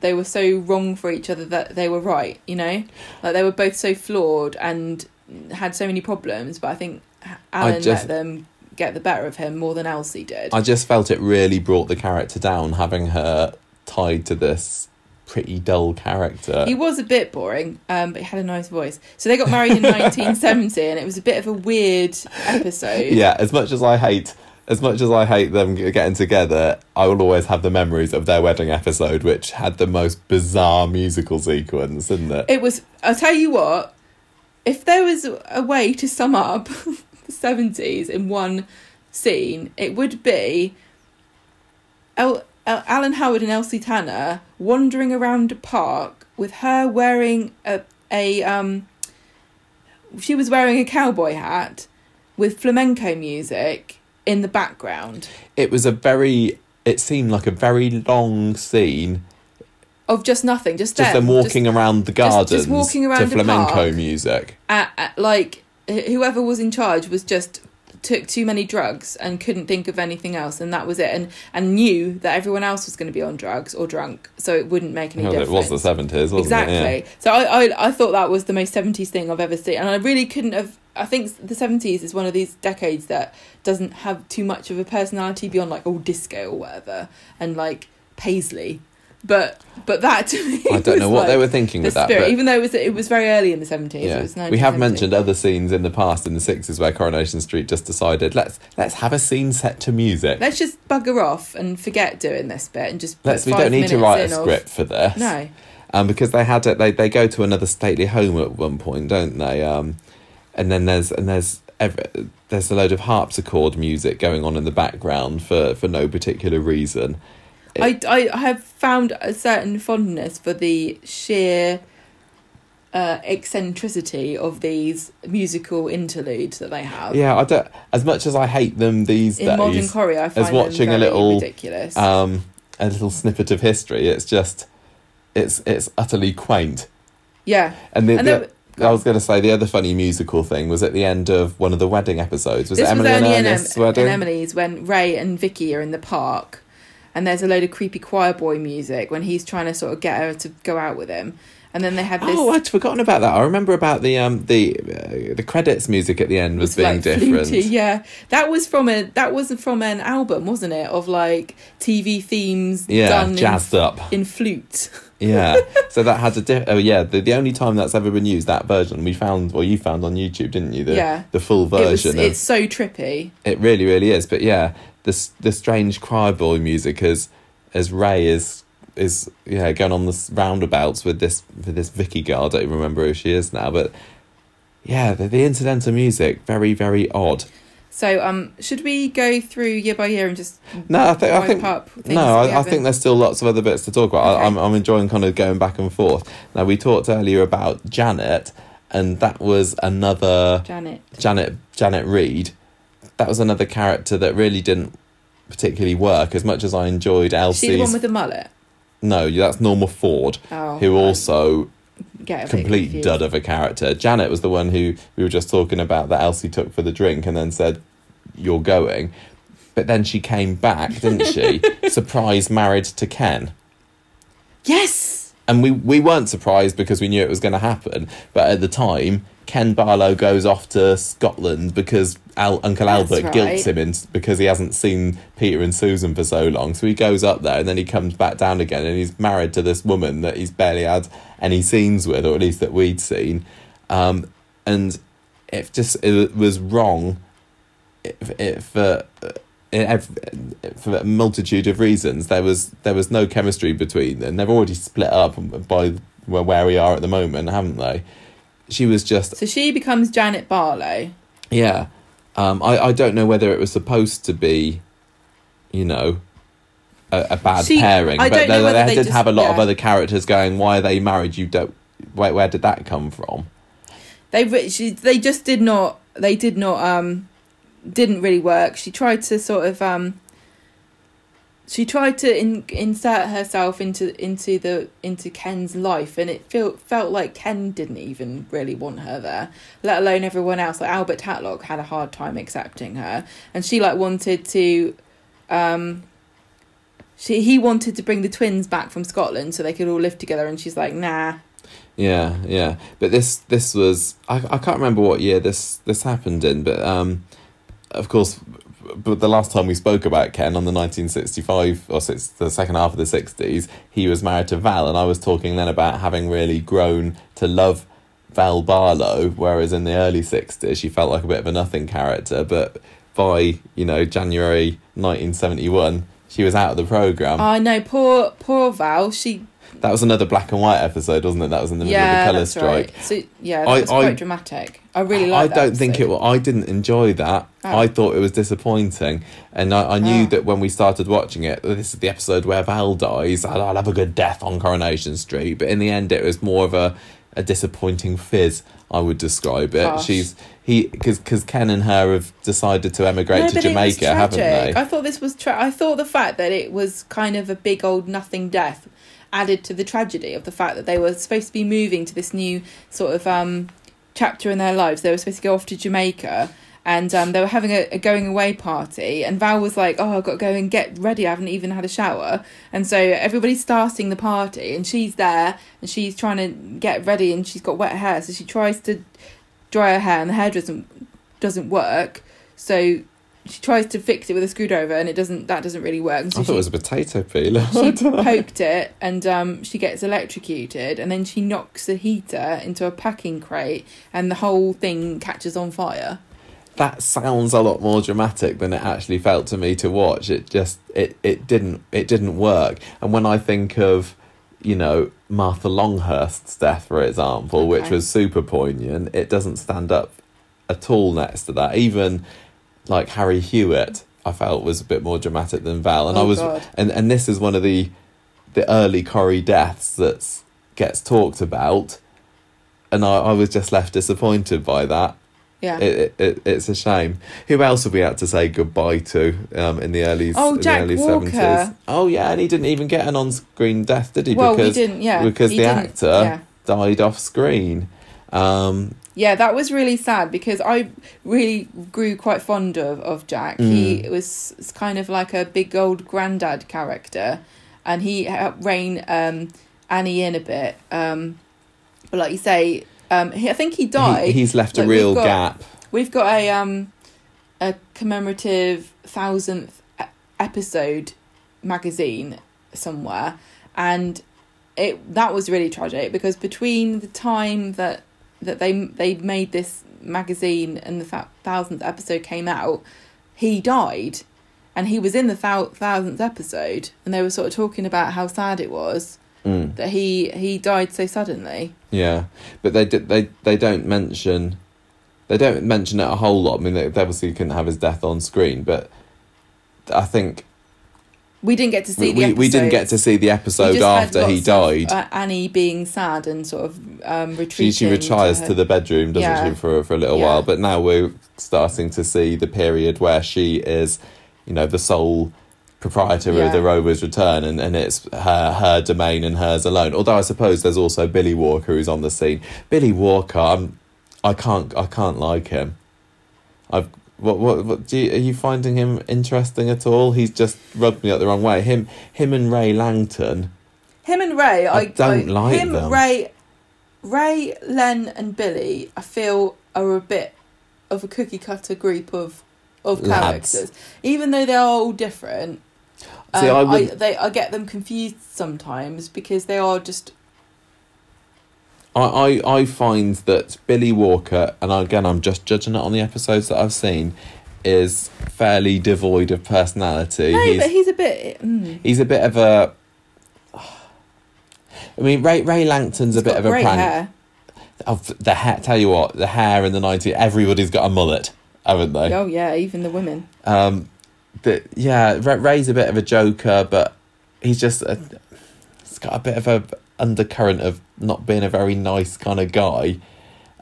they were so wrong for each other that they were right. You know, like they were both so flawed and had so many problems. But I think Alan just- let them get the better of him more than Elsie did. I just felt it really brought the character down having her tied to this pretty dull character. he was a bit boring, um, but he had a nice voice. So they got married in 1970, and it was a bit of a weird episode. yeah, as much as I hate as much as I hate them getting together, I will always have the memories of their wedding episode, which had the most bizarre musical sequence, didn't it? It was. I'll tell you what. If there was a way to sum up the seventies in one scene, it would be El- El- Alan Howard and Elsie Tanner wandering around a park with her wearing a a um. She was wearing a cowboy hat with flamenco music in the background It was a very. It seemed like a very long scene, of just nothing, just just them, them walking around the just gardens walking to around a flamenco park. music. uh, uh, like whoever was in charge was just took too many drugs and couldn't think of anything else and that was it and and knew that everyone else was going to be on drugs or drunk so it wouldn't make any Well, difference it was the seventies, wasn't exactly it? Yeah. so I, I i thought that was the most 70s thing i've ever seen and i really couldn't have i think the 70s is one of these decades that doesn't have too much of a personality beyond like oh disco or whatever and like paisley but but that to me I don't know what like they were thinking with that. spirit But even though it was it was very early in the 70s yeah. it was we have mentioned other scenes in the past in the sixties where Coronation Street just decided let's let's have a scene set to music. Let's just bugger off and forget doing this bit and just. Let's. We don't need to write a in of- script for this. No, um, because they had it. They they go to another stately home at one point, don't they? Um, and then there's and there's every, there's a load of harpsichord music going on in the background for for no particular reason. I, I have found a certain fondness for the sheer uh, eccentricity of these musical interludes that they have. yeah, I don't. As much as I hate them these In modern days, choreo, I find as watching a little, ridiculous. um, a little snippet of history, it's just, it's it's utterly quaint. yeah, And the, and the- I was going to say the other funny musical thing was at the end of one of the wedding episodes. Was this it Emily was and only in, Ernest's em- wedding? in Emily's when Ray and Vicky are in the park, and there's a load of creepy choir boy music when he's trying to sort of get her to go out with him, and then they have this. Oh, I'd forgotten about that. I remember about the um the uh, the credits music at the end was being like different. fluty, yeah, that was from a that was from an album, wasn't it? Of like TV themes Yeah, done jazzed in, up. in flute. Yeah, so that had a di- oh yeah the, the only time that's ever been used that version we found well you found on YouTube didn't you the Yeah. the full It was, version it's so trippy. it really really is but yeah this the strange cry boy music as as Ray is is yeah going on the roundabouts with this with this Vicky girl I don't even remember who she is now but yeah the, the incidental music very very odd So, um, should we go through year by year and just no I think I think up? No, I, I think there's still lots of other bits to talk about. Okay. I, I'm, I'm enjoying kind of going back and forth. Now, we talked earlier about Janet, and that was another Janet. Janet Janet Reid. That was another character that really didn't particularly work as much as I enjoyed She the one with the mullet. no, that's Norma Ford, Oh, who also complete dud of a character. Janet was the one who we were just talking about that Elsie took for the drink and then said, "You're going." But then she came back, didn't she? Surprise married to Ken. Yes. And we, we weren't surprised because we knew it was going to happen. But at the time, Ken Barlow goes off to Scotland because Al, Uncle That's Albert right. guilts him in, because he hasn't seen Peter and Susan for so long. So he goes up there and then he comes back down again and he's married to this woman that he's barely had any scenes with, or at least that we'd seen. Um, and it just it was wrong if, if for in for a multitude of reasons there was there was no chemistry between them they've already split up by where we are at the moment haven't they she was just So she becomes Janet Barlow. yeah um i i don't know whether it was supposed to be you know a, a bad She- pairing but they, they they did just- have a lot of other characters going why are they married you don't where, where did that come from They she, they just did not they did not um didn't really work. She tried to sort of um she tried to in, insert herself into into the into Ken's life, and it felt felt like Ken didn't even really want her there, let alone everyone else. Like Albert Tatlock had a hard time accepting her, and she like wanted to. Um, she he wanted to bring the twins back from Scotland so they could all live together, and she's like, nah. Yeah, yeah. But this this was I I can't remember what year this this happened in, but um, of course, but the last time we spoke about Ken on the nineteen sixty five or six, the second half of the sixties, he was married to Val, and I was talking then about having really grown to love Val Barlow, whereas in the early sixties she felt like a bit of a nothing character, but by you know January nineteen seventy one. She was out of the program. I know, poor poor Val. She that was another black and white episode, wasn't it? That was in the middle yeah, of the colour strike. right. So yeah, that I- was I- quite dramatic. I really I don't think it. I didn't enjoy that. Oh. I thought it was disappointing, and I, I knew Oh. that when we started watching it, oh, this is the episode where Val dies. I'll, I'll have a good death on Coronation Street, but in the end, it was more of a a disappointing fizz. I would describe it. Harsh. She's he because because Ken and her have decided to emigrate No, to but it was Jamaica, haven't they? I thought this was. Tra- I thought the fact that it was kind of a big old nothing death added to the tragedy of the fact that they were supposed to be moving to this new sort of um, chapter in their lives. They were supposed to go off to Jamaica. And um, they were having a, a going away party, and Val was like, "Oh, I've got to go and get ready. I haven't even had a shower." And so everybody's starting the party, and she's there, and she's trying to get ready, and she's got wet hair, so she tries to dry her hair, and the hair doesn't doesn't work. So she tries to fix it with a screwdriver, and it doesn't. That doesn't really work. So I thought it was a potato peeler. she poked it, and um, she gets electrocuted, and then she knocks the heater into a packing crate, and the whole thing catches on fire. that sounds a lot more dramatic than it actually felt to me to watch it just it it didn't it didn't work and when i think of you know martha longhurst's death for example which was super poignant it doesn't stand up at all next to that even like harry hewitt I felt was a bit more dramatic than Val, and I Oh, was God. and and this is one of the the early Corrie deaths that gets talked about, and I, I was just left disappointed by that. Yeah. It, it, it it's a shame. Who else have we had to say goodbye to um, in the early Oh, Jack early Walker. 70s? Oh yeah, and he didn't even get an on-screen death, did he? well, because we didn't. Yeah. because he the actor Yeah. died off screen. Um, Yeah, that was really sad because I really grew quite fond of, of Jack. Mm. He was kind of like a big old granddad character, and he helped rein um, Annie in a bit. Um, but like you say, um, he, I think he died. he, he's left a Like, we've real got- gap. We've got a um, a commemorative thousandth episode magazine somewhere, and it that was really tragic because between the time that that they they made this magazine and the thousandth episode came out, he died, and he was in the thou- thousandth episode, and they were sort of talking about how sad it was Mm. that he he died so suddenly. Yeah, but they did. They they don't mention. They don't mention it a whole lot. I mean, they, they obviously couldn't have his death on screen, but I think We didn't get to see we, the we, we didn't get to see the episode after he of, died. uh, Annie being sad and sort of um, she retreating. she retires her- to the bedroom, doesn't Yeah. she, for for a little Yeah. while? But now we're starting to see the period where she is, you know, the sole proprietor Yeah. of the Rovers Return, and, and it's her her domain and hers alone. Although I suppose there's also Billy Walker who's on the scene. Billy Walker, I'm, I can't I can't like him. I've what what what do you, are you finding him interesting at all? He's just rubbed me up the wrong way. Him him and Ray Langton. Him and Ray, I, I don't like him, them. Ray, Ray, Len, and Billy. I feel are a bit of a cookie cutter group of of Lads. characters, even though they are all different. See, um, I I, they I get them confused sometimes because they are just I, I, I find that Billy Walker, and again, I'm just judging it on the episodes that I've seen, is fairly devoid of personality. no, he's, but he's a bit. Mm, he's a bit of a. I mean, Ray Ray Langton's a bit of a great prank. hair. Of the hair, tell you what, the hair in the 90s, everybody's got a mullet, haven't they? Oh yeah, even the women. Um, the, yeah, Ray's a bit of a joker, but he's just a, he's got a bit of a undercurrent of not being a very nice kind of guy.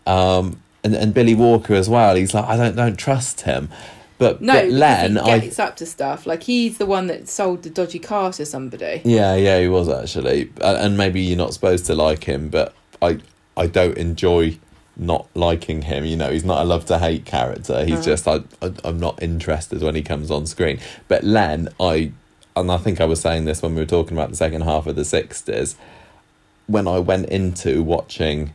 Um, and and Billy Walker as well. He's like I don't don't trust him. But No, but Len, he I gets up to stuff. Like he's the one that sold the dodgy car to somebody. yeah yeah he was actually, and maybe you're not supposed to like him, but I I don't enjoy not liking him. You know, he's not a love to hate character. He's Uh. just I, I I'm not interested when he comes on screen. But Len, I and I think I was saying this when we were talking about the second half of the sixties. When I went into watching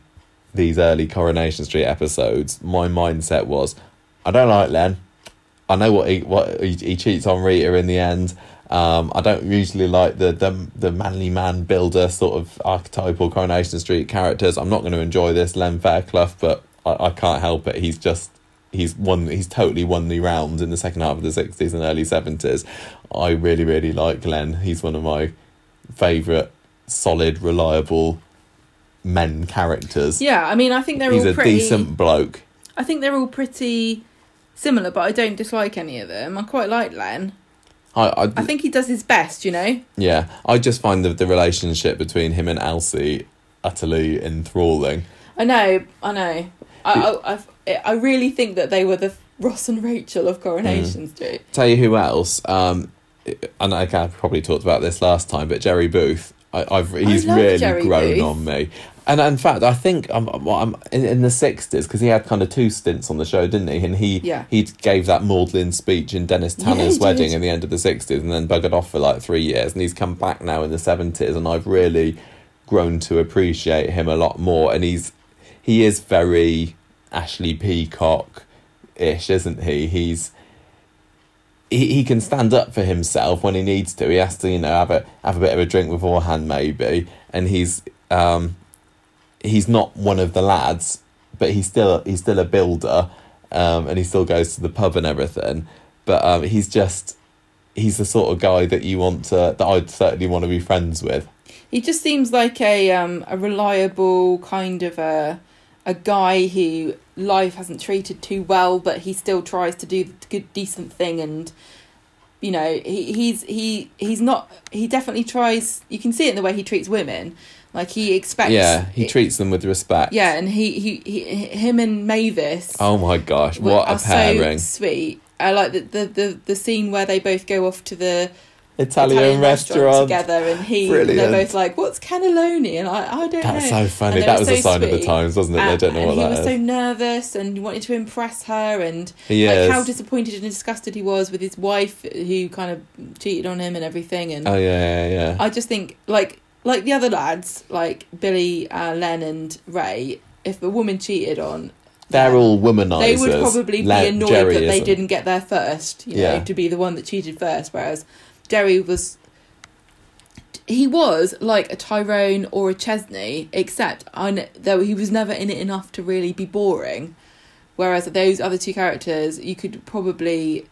these early Coronation Street episodes, my mindset was, I don't like Len. I know what he what he, he cheats on Rita in the end. Um, I don't usually like the, the the manly man builder sort of archetypal Coronation Street characters. I'm not going to enjoy this Len Fairclough, but I, I can't help it. He's just he's won. He's totally won the round in the second half of the sixties and early seventies. I really really like Len. He's one of my favourite solid, reliable men characters. Yeah, I mean, I think they're He's all a pretty. decent bloke. I think they're all pretty similar, but I don't dislike any of them. I quite like Len. I, I, I think he does his best, you know. yeah, I just find the, the relationship between him and Elsie utterly enthralling. I know, I know. I I, I, I really think that they were the Ross and Rachel of Coronation Mm. Street. Tell you who else, um, and I of probably talked about this last time, but Jerry Booth. I, I've he's really Jerry grown Booth. on me, and in fact, I think um, um, I'm, I'm um, in, in the sixties because he had kind of two stints on the show, didn't he? And he Yeah. he gave that maudlin speech in Dennis Tanner's he wedding in the end of the sixties, and then buggered off for like three years, and he's come back now in the seventies, and I've really grown to appreciate him a lot more, and he's he is very Ashley Peacock ish, isn't he? He's he, he can stand up for himself when he needs to. He has to, you know, have a have a bit of a drink beforehand, maybe. And he's um, he's not one of the lads, but he's still he's still a builder, um, and he still goes to the pub and everything. But um, he's just he's the sort of guy that you want to that I'd certainly want to be friends with. He just seems like a um a reliable kind of a a guy who life hasn't treated too well, but he still tries to do the good decent thing and you know, he he's he he's not. He definitely tries. You can see it in the way he treats women. Like he expects. Yeah, he treats them with respect. Yeah, and he he, he him and Mavis. Oh my gosh, what a pairing! So sweet. I like the, the the the scene where they both go off to the Italian, restaurant, together, and he Brilliant. they're both like, "What's cannelloni?" And I, I don't know. That's know. so funny. That was so a sign of the times, wasn't it? And, they don't know what he was so nervous and wanted to impress her, and like how disappointed and disgusted he was with his wife who kind of cheated on him and everything. And Oh yeah, yeah, yeah. I just think like like the other lads, like Billy, uh, Len, and Ray. If a woman cheated on, They're all womanizers. they would probably be annoyed Jerry that they isn't. didn't get there first. You know, Yeah. to be the one that cheated first. Whereas Jerry was, he was like a Tyrone or a Chesney, except though he was never in it enough to really be boring. Whereas those other two characters, you could probably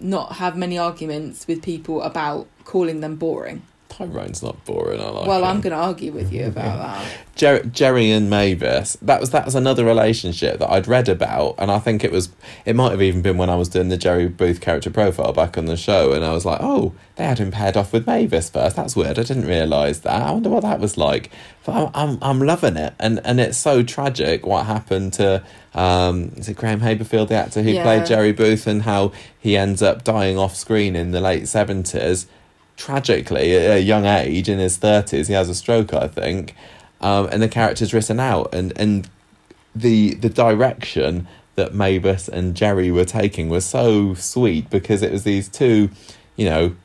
not have many arguments with people about calling them boring. Tyrone's not boring. I like. well, him. I'm going to argue with you about that. Jer- Jerry and Mavis. That was that was another relationship that I'd read about, and I think it was it might have even been when I was doing the Jerry Booth character profile back on the show, and I was like, oh, they had him paired off with Mavis first. That's weird. I didn't realise that. I wonder what that was like. But I'm I'm, I'm loving it, and and it's so tragic what happened to. Um, is it Graham Haberfield, the actor who Yeah. played Jerry Booth, and how he ends up dying off screen in the late seventies? Tragically, at a young age, in his thirties, he has a stroke, I think um, and the character's written out and and the the direction that Mavis and Jerry were taking was so sweet because it was these two, you know,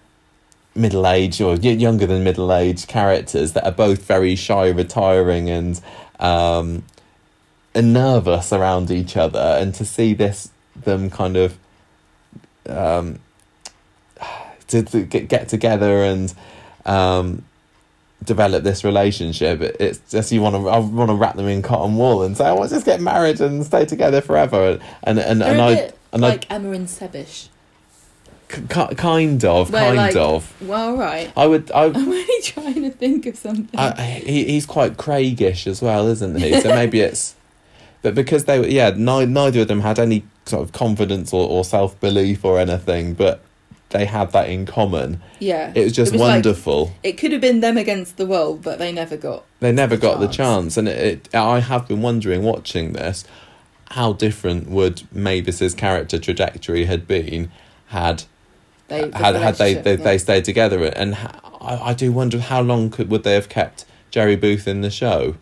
middle aged or younger than middle aged characters that are both very shy, retiring, and um, and nervous around each other, and to see this them kind of um, to, to get, get together and um, develop this relationship. It's just you want to I want to wrap them in cotton wool and say, "Oh, let's just get married and stay together forever." And and and a I and like Emma and Sebish. I k- kind of Where, kind like- of. Well, right. I would I. I'm only trying to think of something. I, he, he's quite Craigish as well, isn't he? So maybe it's, but because they were, yeah, ni- neither of them had any sort of confidence or, or self belief or anything, but they had that in common. yeah. It was just It was like- wonderful. It could have been them against the world, but they never got. they never got the chance. chance, and it, it, I have been wondering watching this, how different would Mavis's character trajectory had been had They had had they they, yeah. they stayed together, and I do wonder how long could would they have kept Jerry Booth in the show?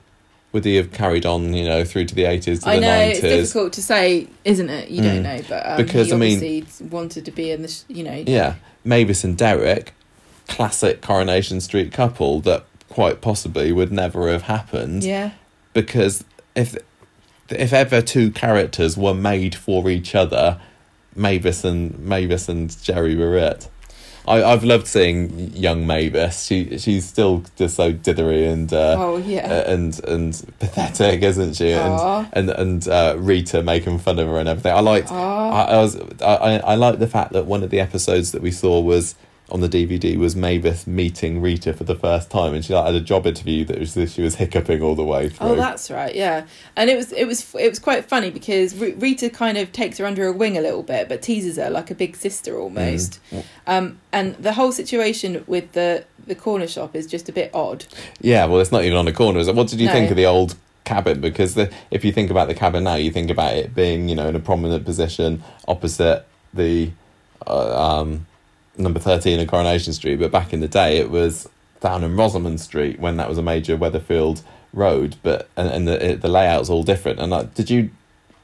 Would he have carried on, you know, through to the eighties to I the know it's difficult to say, isn't it? You Mm. don't know, but um, Because, I mean- wanted to be in the, sh- you know. Yeah, Mavis and Derek, classic Coronation Street couple that quite possibly would never have happened Yeah, because if if ever two characters were made for each other, Mavis and Mavis and Jerry were it. I, I've loved seeing young Mavis. She she's still just so dithery and uh, oh yeah. uh, and and pathetic, isn't she? And Aw. and and uh, Rita making fun of her and everything. I liked. I, I was. I I liked the fact that one of the episodes that we saw was on the DVD was Mavis meeting Rita for the first time, and she like, had a job interview that was she was hiccuping all the way through. Oh, that's right. Yeah, and it was it was it was quite funny because R- Rita kind of takes her under her wing a little bit, but teases her like a big sister almost. Mm. Um, and the whole situation with the the corner shop is just a bit odd. Yeah, well, it's not even on a corner. Is it? What did you No. think of the old cabin? Because the, if you think about the cabin now, you think about it being, you know, in a prominent position opposite the uh, um, number 13 in Coronation Street. But back in the day, it was down in Rosamond Street when that was a major Weatherfield road. But and, and the the layout's all different. And like, did you?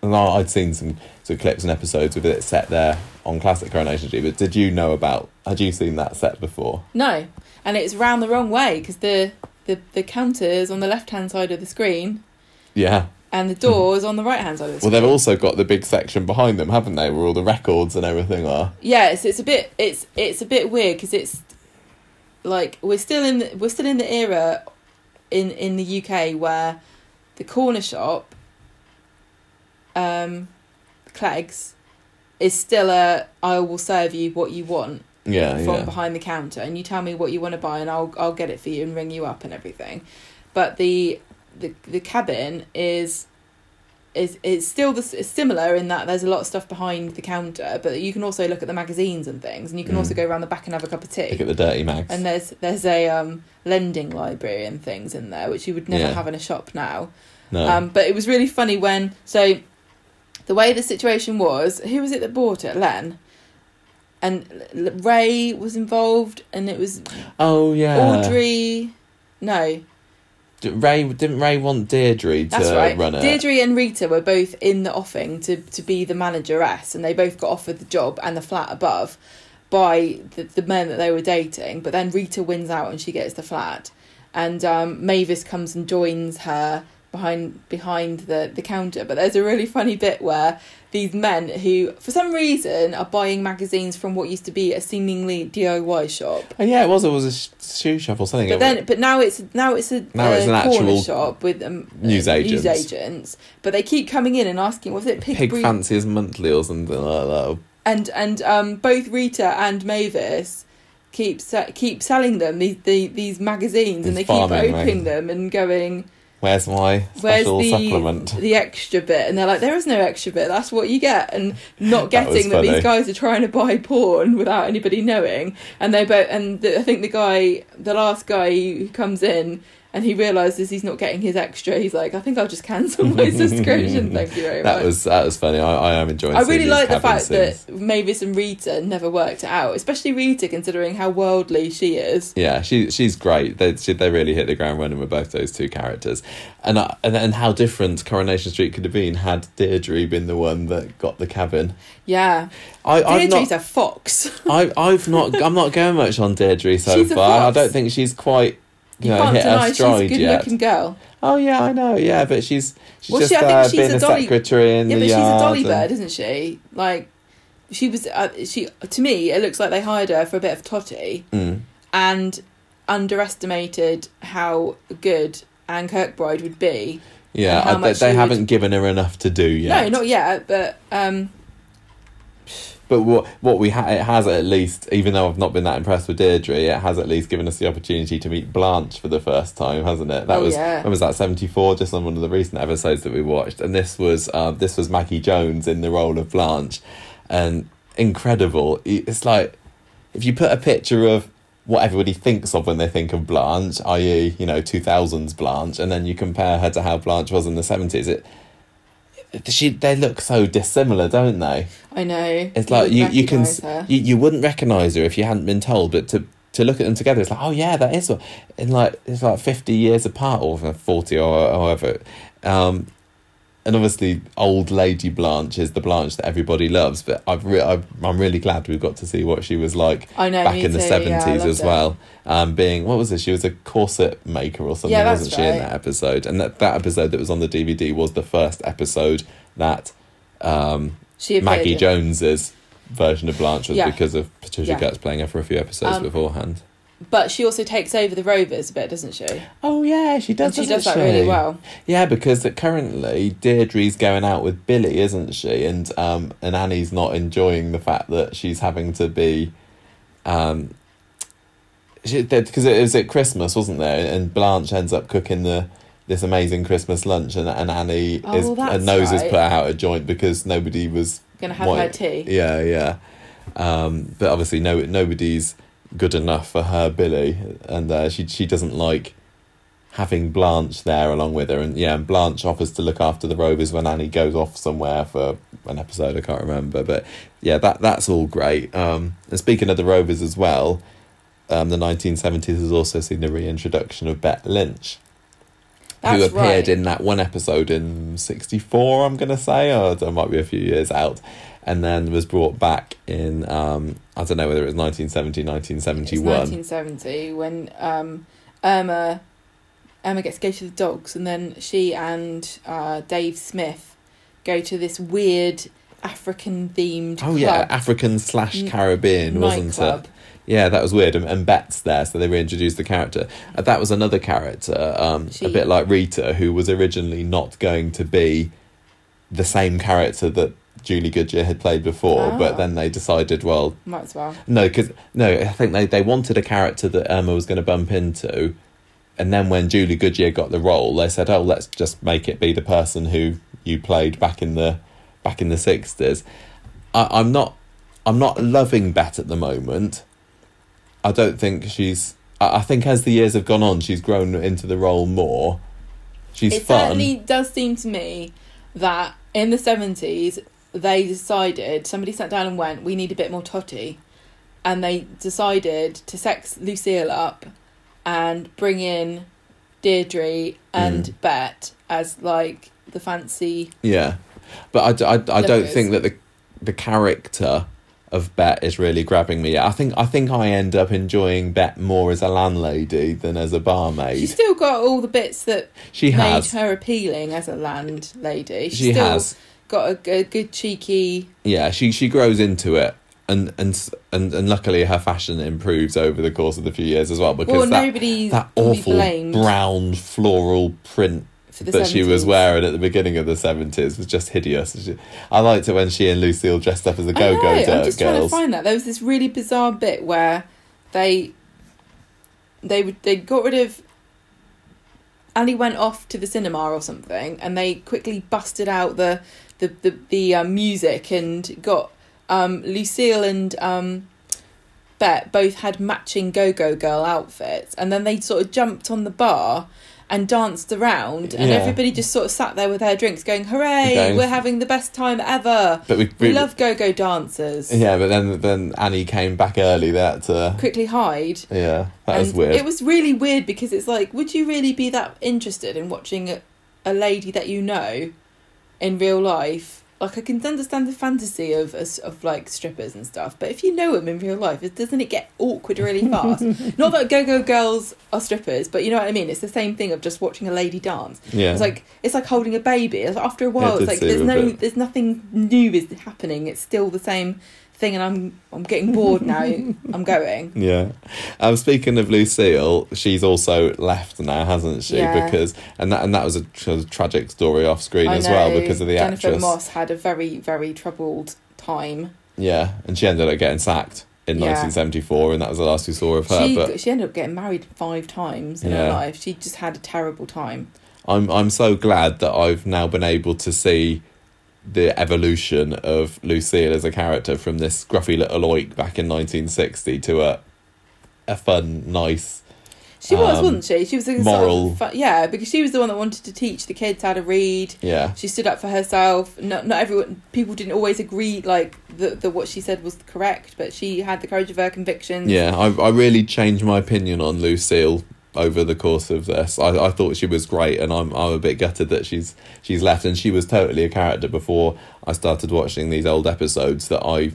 And I- I'd seen some sort of clips and episodes with it set there on classic Coronation Street. But did you know about? Had you seen that set before? No, and it's round the wrong way because the the the counter is on the left hand side of the screen Yeah. And the doors on the right hand side of the Well, they've also got the big section behind them, haven't they, where all the records and everything are. yeah, it's it's a bit it's it's a bit weird because it's like we're still in the, we're still in the era in in the UK where the corner shop, um, Clegg's, is still a I will serve you what you want Yeah, from yeah. behind the counter, and you tell me what you want to buy, and I'll I'll get it for you and ring you up and everything. But the the the cabin is is it's still the, it's similar in that there's a lot of stuff behind the counter, but you can also look at the magazines and things, and you can Mm. also go around the back and have a cup of tea. Look at the dirty mags. And there's there's a um, lending library and things in there which you would never Yeah. have in a shop now. no. Um, but it was really funny when so the way the situation was, who was it that bought it? Len. And Ray was involved, and it was oh yeah. Audrey. No, Ray didn't Ray want Deirdre to that's right. run it. Deirdre and Rita were both in the offing to to be the manageress, and they both got offered the job and the flat above by the, the men that they were dating. But then Rita wins out and she gets the flat, and um, Mavis comes and joins her behind behind the the counter. But there's a really funny bit where these men who, for some reason, are buying magazines from what used to be a seemingly DIY shop. Oh yeah, it was. It was a shoe shop or something. But then, but now it's now it's a Now it's an corner actual shop with um, news uh, agents. News agents, but they keep coming in and asking, "Was it Pig, Pig Breed-" Fanciers Monthly or something like that. And and um, both Rita and Mavis keep keep selling them these the, these magazines, and they keep opening magazines. them and going, Where's my "Where's special the supplement? the extra bit?" And they're like, "There is no extra bit. That's what you get." And not getting that, funny. these guys are trying to buy porn without anybody knowing, and they both and the, I think the guy, the last guy who comes in. And he realizes he's not getting his extra. He's like, I think I'll just cancel my subscription. Thank you very much. That was that was funny. I, I am enjoying. I really like the fact scenes. that Mavis and Rita never worked it out, especially Rita, considering how worldly she is. Yeah, she she's great. They she, they really hit the ground running with both those two characters, and uh, and and how different Coronation Street could have been had Deirdre been the one that got the cabin. Yeah, I Deirdre's not a fox. I I've not I'm not going much on Deirdre so She's far. I don't think she's quite you, You know can't deny she's a good yet. looking girl. Oh yeah, I know. Yeah, but she's she's Well, just she- I think there she's being a dolly- secretary in Yeah, the but she's a dolly and- bird, isn't she? Like, she was. Uh, she to me, it looks like they hired her for a bit of totty Mm. and underestimated how good Anne Kirkbride would be. Yeah, I, they, they she haven't given her enough to do yet. No, not yet, but um, But what what we ha- it has at least, even though I've not been that impressed with Deirdre, it has at least given us the opportunity to meet Blanche for the first time, hasn't it? That Oh, was yeah. when was that seventy four? Just on one of the recent episodes that we watched, and this was uh, this was Maggie Jones in the role of Blanche, and incredible. It's like if you put a picture of what everybody thinks of when they think of Blanche, i.e., you know, two thousands Blanche, and then you compare her to how Blanche was in the seventies, it. She, they look so dissimilar, don't they? I know It's like you, you can her. you, you wouldn't recognize her if you hadn't been told, but to to look at them together, it's like oh yeah, that is what in like it's like fifty years apart or forty or however, um, and obviously old lady Blanche is the Blanche that everybody loves. But I've re- I've, I'm really glad we got to see what she was like I know back in the yeah, seventies loved as well. Um, being what was it? She was a corset maker or something, Yeah, wasn't she? In that episode, and that that episode that was on the DVD was the first episode that. Um, Maggie. Jones's version of Blanche was Yeah. because of Patricia Yeah. Cutts playing her for a few episodes Um, beforehand. But she also takes over the Rovers a bit, doesn't she? Oh yeah, she and she does that really well. Yeah, because currently Deirdre's going out with Billy, isn't she? And um, and Annie's not enjoying the fact that she's having to be, um, because it was at Christmas, wasn't there? And Blanche ends up cooking the this amazing Christmas lunch, and, and Annie Oh, is well, her nose is right. put out a joint because nobody was Gonna have Why- her tea. Yeah, yeah. Um, but obviously, no, nobody's good enough for her Billy, and uh, she she doesn't like having Blanche there along with her. And yeah, and Blanche offers to look after the Rovers when Annie goes off somewhere for an episode. I can't remember, but yeah, that that's all great. Um, and speaking of the Rovers as well, um, the nineteen seventies has also seen the reintroduction of Bet Lynch That's who appeared right. in that one episode in 64 i'm going to say or there might be a few years out and then was brought back in um, i don't know whether it was 1970 It's 1971 1970 when um, Irma Irma gets to go to the dogs, and then she and uh, Dave Smith go to this weird African themed oh yeah african slash caribbean wasn't it? yeah that was weird and, and bet's there so they reintroduced the character. Uh, that was another character um, a bit like rita who was originally not going to be the same character that julie goodyear had played before Ah. but then they decided well Might as well. No, because no, I think they, they wanted a character that Emma was going to bump into and then when Julie Goodyear got the role, they said, "Oh, let's just make it be the person who you played back in the back in the sixties. I'm not I'm not loving Bet at the moment. I don't think she's. I, I think as the years have gone on, she's grown into the role more. She's it fun. certainly does seem to me that in the 70s they decided somebody sat down and went we need a bit more totty and they decided to sex lucille up and bring in deirdre and Mm. bet as like the fancy Yeah, but I I don't think that the the character of Bet is really grabbing me. I think I think I end up enjoying Bet more as a landlady than as a barmaid. she's still got all the bits that she made has. her appealing as a landlady she's She still has. Got a, a good cheeky Yeah, she she grows into it. And, and and and luckily her fashion improves over the course of the few years as well because well that, that can be awful brown floral print the that she was wearing at the beginning of the 70s was just hideous. She- I liked it when she and Lucille dressed up as a I go-go Girls. I'm just trying to find that. There was this really bizarre bit where they they would they got rid of Ali went off to the cinema or something, and they quickly busted out the the the, the um, music and got um, Lucille and um, Bet both had matching Go Go Girl outfits, and then they sort of jumped on the bar and danced around, and Yeah. everybody just sort of sat there with their drinks, going, "Hooray! Going- We're having the best time ever! But we, We love Go Go dancers." Yeah, but then then Annie came back early. That uh, Quickly hide. yeah, that was weird. It was really weird because it's like, would you really be that interested in watching a, a lady that you know in real life? Like, I can understand the fantasy of of like strippers and stuff, but if you know them in real life, it- doesn't it get awkward really fast? Not that go go girls are strippers, but you know what I mean. It's the same thing of just watching a lady dance. yeah, It's like it's like holding a baby. After a while, it it's like there's no, bit- there's nothing new is happening. It's still the same thing, and I'm I'm getting bored now. I'm going. yeah. Um, speaking of Lucille, she's also left now, hasn't she? Yeah. Because and that and that was a, tra- tragic story off screen I as well because of the actress Jennifer actress. Moss had a very very troubled time. Yeah, and she ended up getting sacked in Yeah. 1974, and that was the last we saw of her. She but she ended up getting married five times in her life. She just had a terrible time. I'm I'm so glad that I've now been able to see the evolution of Lucille as a character from this scruffy little oik back in 1960 to a a fun, nice. She was, Um, wasn't she? She was a moral- Sort of, yeah, because she was the one that wanted to teach the kids how to read. Yeah, She stood up for herself. Not not everyone. People didn't always agree like that. That what she said was correct, but she had the courage of her convictions. yeah. I I really changed my opinion on Lucille over the course of this. I, I thought she was great, and I'm I'm a bit gutted that she's she's left. And she was totally a character before I started watching these old episodes that I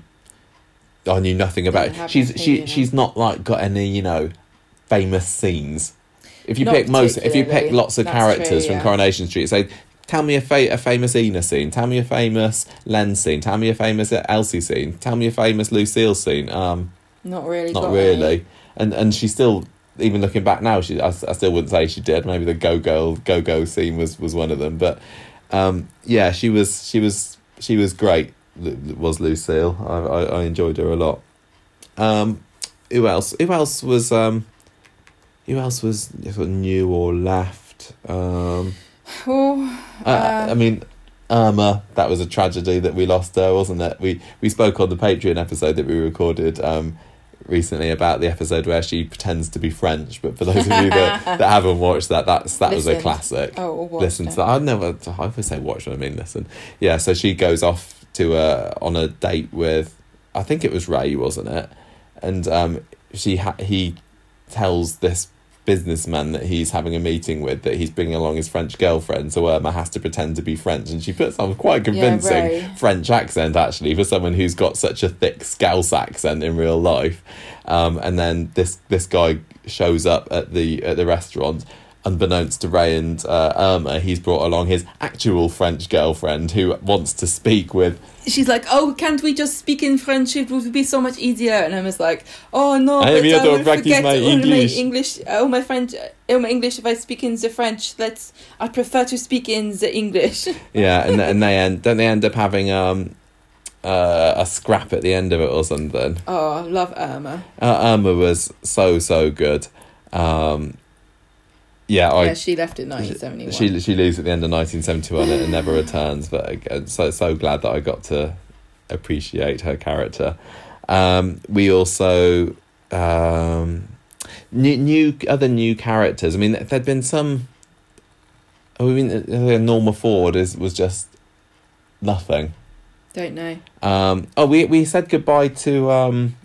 I knew nothing about. She's she opinion. she's not like got any you know famous scenes. If you Not pick most, if you pick lots of characters true, from. Coronation Street, say. Tell me a, fa- a famous Ena scene. Tell me a famous Len scene. Tell me a famous Elsie scene. Tell me a famous Lucille scene. Um, Not really. not really. any. And and she still, even looking back now, she I, I still wouldn't say she did. Maybe the go go go go scene was was one of them. But um, yeah, she was she was she was great. Was Lucille? I, I, I enjoyed her a lot. Um, who else? Who else was um, who else was sort of new or left? Um, Oh, uh, Uh, I mean, Irma. That was a tragedy that we lost her, wasn't it? We we spoke on the Patreon episode that we recorded um, recently about the episode where she pretends to be French. But for those of you that, that haven't watched that, that's that was a classic. oh, listen to that. I never. I always say watch. But I mean listen. Yeah. So she goes off to a on a date with. I think it was Ray, wasn't it? And um, she ha- he tells this businessman that he's having a meeting with that he's bringing along his French girlfriend, so Irma has to pretend to be French, and she puts on quite Yeah, convincing Ray. French accent actually for someone who's got such a thick Scouse accent in real life. Um, and then this this guy shows up at the at the restaurant. Unbeknownst to Ray and uh, Irma, he's brought along his actual French girlfriend who wants to speak with She's like, oh, can't we just speak in French? It would be so much easier. And I was like, oh no, I am but here I to practice forget my English." my English, all my French, all my English. If I speak in the French, let's. I prefer to speak in the English. yeah, and and they end don't they end up having um uh, a scrap at the end of it or something. oh, I love Irma. Uh, Irma was so so good. Um, yeah, I yeah, she left in 1971. She she leaves at the end of 1971 and never returns. But again, so so glad that I got to appreciate her character. Um, we also um, new new other new characters. I mean, there'd been some. I mean, uh, Norma Ford is was just nothing. Don't know. Um, oh, we we said goodbye to um,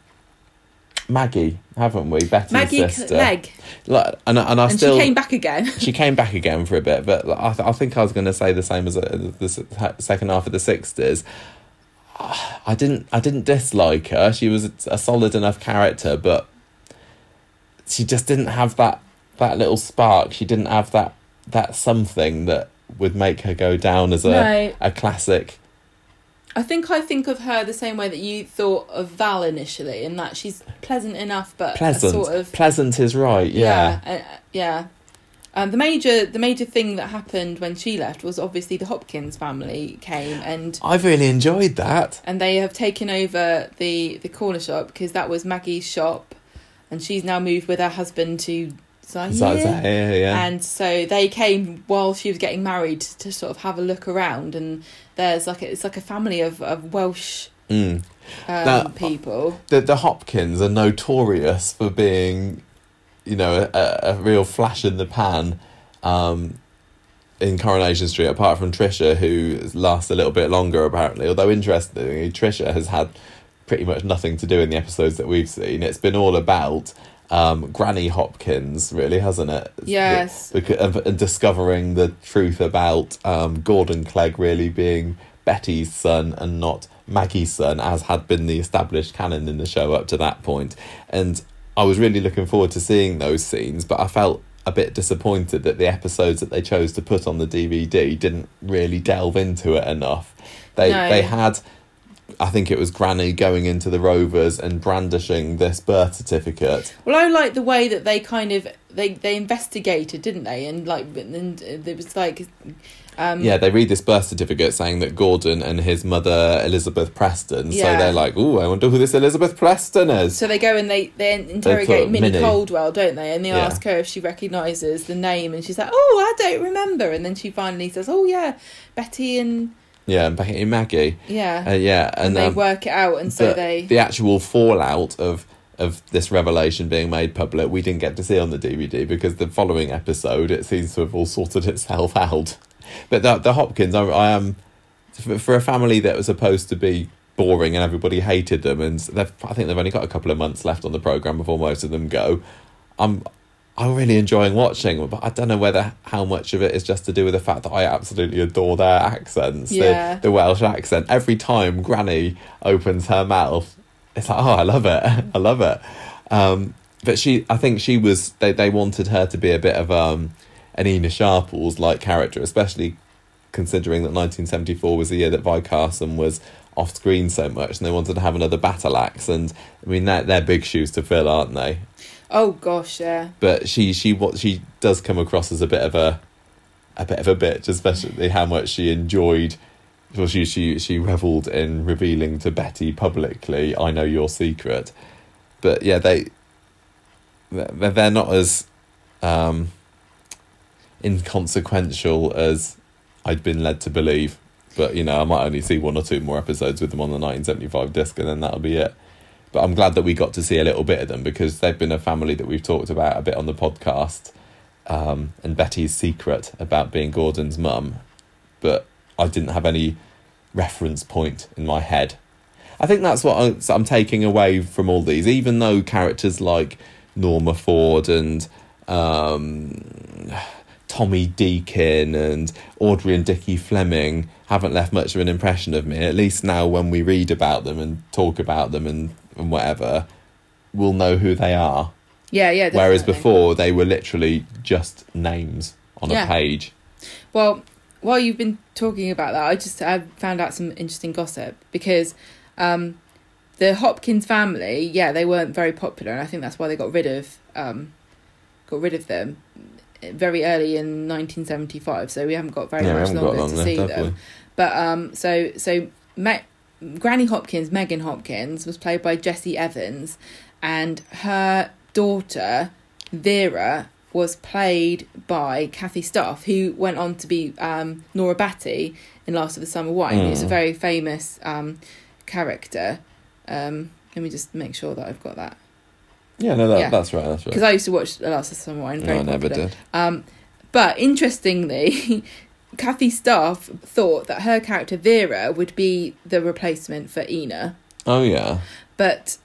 Maggie, haven't we? Betty's Maggie sister. Meg. Like, and and I And still she came back again. she came back again for a bit, but I, th- I think I was going to say the same as uh, the s- second half of the sixties. I didn't. I didn't dislike her. She was a, a solid enough character, but she just didn't have that that little spark. She didn't have that that something that would make her go down as a No. a classic. I think I think of her the same way that you thought of Val initially, in that she's pleasant enough, but Pleasant. sort of Pleasant is right. Yeah. yeah, uh, yeah. Um, the major the major thing that happened when she left was obviously the Hopkins family came and I've really enjoyed that. and they have taken over the the corner shop because that was Maggie's shop, and she's now moved with her husband to So, yeah, yeah. And so they came while she was getting married to sort of have a look around, and there's like a, it's like a family of, of Welsh Mm. um, Now- people. the the Hopkins are notorious for being, you know, a, a real flash in the pan, um, in Coronation Street. Apart from Trisha, who lasts a little bit longer apparently. Although interestingly, Trisha has had pretty much nothing to do in the episodes that we've seen. It's been all about. Um, Granny Hopkins, really, hasn't it? Yes. Because, and, and discovering the truth about um, Gordon Clegg really being Betty's son and not Maggie's son, as had been the established canon in the show up to that point. And I was really looking forward to seeing those scenes, but I felt a bit disappointed that the episodes that they chose to put on the DVD didn't really delve into it enough. They No. they had I think it was Granny going into the Rovers and brandishing this birth certificate. Well, I like the way that they kind of they they investigated, didn't they? And like, and it was like, um, Yeah, they read this birth certificate saying that Gordon and his mother Elizabeth Preston. Yeah. So they're like, "Ooh, I wonder who this Elizabeth Preston is." So they go and they they interrogate put Minnie Minnie. Caldwell, don't they? And they Yeah. ask her if she recognises the name, and she's like, "Oh, I don't remember." And then she finally says, "Oh yeah, Betty and yeah, and Becky and Maggie. yeah." Uh, yeah, and, and, they um, work it out, and so the, they the actual fallout of of this revelation being made public, we didn't get to see on the DVD because the following episode it seems to have all sorted itself out. But the, the Hopkins, I, I am for, for a family that was supposed to be boring and everybody hated them, and they've, I think they've only got a couple of months left on the program before most of them go. I'm I'm really enjoying watching, them, but I don't know whether how much of it is just to do with the fact that I absolutely adore their accents, Yeah. the, the Welsh accent. Every time Granny opens her mouth, it's like, oh, I love it, I love it. Um, but she, I think she was. They they wanted her to be a bit of um, an Ena Sharples like character, especially considering that 1974 was the year that Vi Carson was off screen so much, and they wanted to have another battle axe. And I mean, they're, they're big shoes to fill, aren't they? Oh gosh, yeah, But she she what she does come across as a bit of a a bit of a bitch, especially how much she enjoyed. Well, she she she revelled in revealing to Betty publicly, "I know your secret." But yeah, they they're, they're not as um, inconsequential as I'd been led to believe. But you know, I might only see one or two more episodes with them on the 1975 disc, and then that'll be it. But I'm glad that we got to see a little bit of them because they've been a family that we've talked about a bit on the podcast. Um, and Betty's secret about being Gordon's mum, but I didn't have any reference point in my head. I think that's what I'm taking away from all these, even though characters like Norma Ford and um, Tommy Deakin and Audrey and Dickie Fleming haven't left much of an impression of me. At least now, when we read about them and talk about them and, and whatever, we'll know who they are. yeah, yeah. Whereas before, they were literally just names on Yeah. a page. Well, while you've been talking about that, I just I found out some interesting gossip because um, the Hopkins family, yeah, they weren't very popular, and I think that's why they got rid of um, got rid of them very early in 1975. So we haven't got very yeah, much got longer long to left, see them. we? But um, so so Ma- Granny Hopkins, Megan Hopkins, was played by Jessie Evans, and her daughter Vera was played by Kathy Staff, who went on to be um, Nora Batty in Last of the Summer Wine. Mm. It's a very famous um, character. Um, let me just make sure that I've got that Yeah, no, that, Yeah. that's right. That's right. because I used to watch Last of the Summer Wine. No, Very I never did. Um, but interestingly, Kathy Staff thought that her character Vera would be the replacement for Ena, Oh yeah. but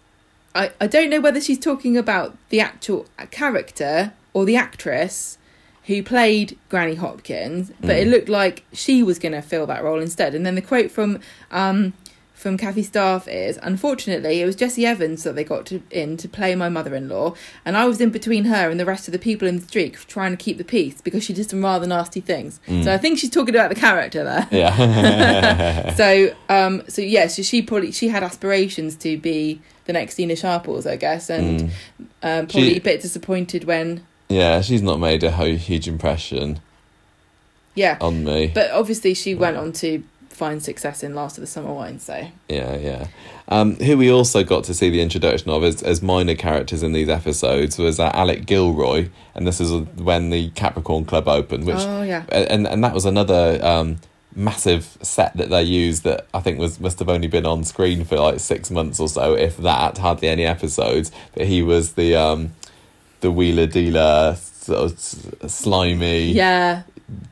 I, I don't know whether she's talking about the actual character or the actress who played Granny Hopkins, but it Mm. looked like she was going to fill that role instead. And then the quote from um, from Kathy Staff is, unfortunately, it was Jessie Evans that they got to, in to play my mother-in-law, and I was in between her and the rest of the people in the street trying to keep the peace because she did some rather nasty things. Mm. So I think she's talking about the character there. Yeah. so um so yes so she probably she had aspirations to be the next Ena Sharples I guess and Mm. um, probably She- a bit disappointed when Yeah, she's not made a huge impression yeah on me. but obviously she went on to find success in Last of the Summer Wine so Yeah, yeah. Um, who we also got to see the introduction of as, as minor characters in these episodes was uh, Alec Gilroy, and this is when the Capricorn Club opened, which oh yeah and and that was another um, massive set that they used that I think was must have only been on screen for like six months or so, if that. Hardly any episodes, but he was the um, the wheeler dealer, sort of slimy, yeah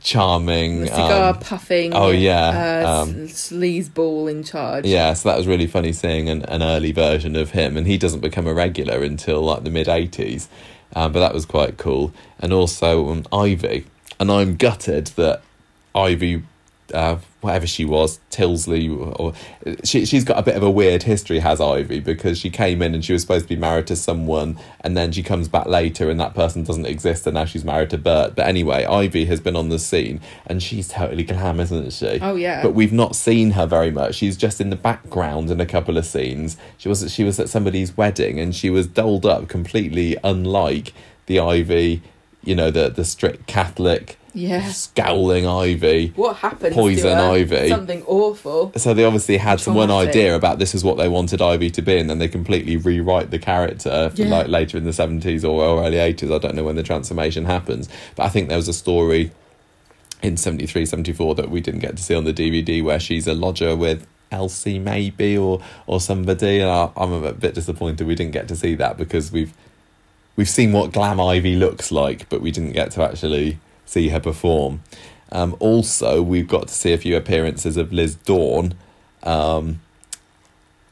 charming. the cigar um, puffing oh, yeah, uh, um, sleazeball in charge Yeah, so that was really funny seeing an, an early version of him, and he doesn't become a regular until like the mid '80s. Um, but that was quite cool, and also um, Ivy, and I'm gutted that Ivy, uh, whatever she was, Tilsley, or she she's got a bit of a weird history, has Ivy, because she came in and she was supposed to be married to someone, and then she comes back later, and that person doesn't exist, and now she's married to Bert. But anyway, Ivy has been on the scene, and she's totally glam, isn't she? oh yeah but we've not seen her very much. She's just in the background in a couple of scenes. She was she was at somebody's wedding and she was doled up completely unlike the Ivy, you know, the the strict Catholic yeah scowling Ivy. what happened Poison? Ivy. something awful So they obviously had some one idea about this is what they wanted Ivy to be, and then they completely rewrite the character for Yeah. like later in the seventies or, early eighties. I don't know when the transformation happens, but I think there was a story in 73, 74 that we didn't get to see on the DVD where she's a lodger with Elsie maybe or or somebody, and I, I'm a bit disappointed we didn't get to see that because we've we've seen what Glam Ivy looks like, but we didn't get to actually see her perform. Um, also, we've got to see a few appearances of Liz Dawn. Um,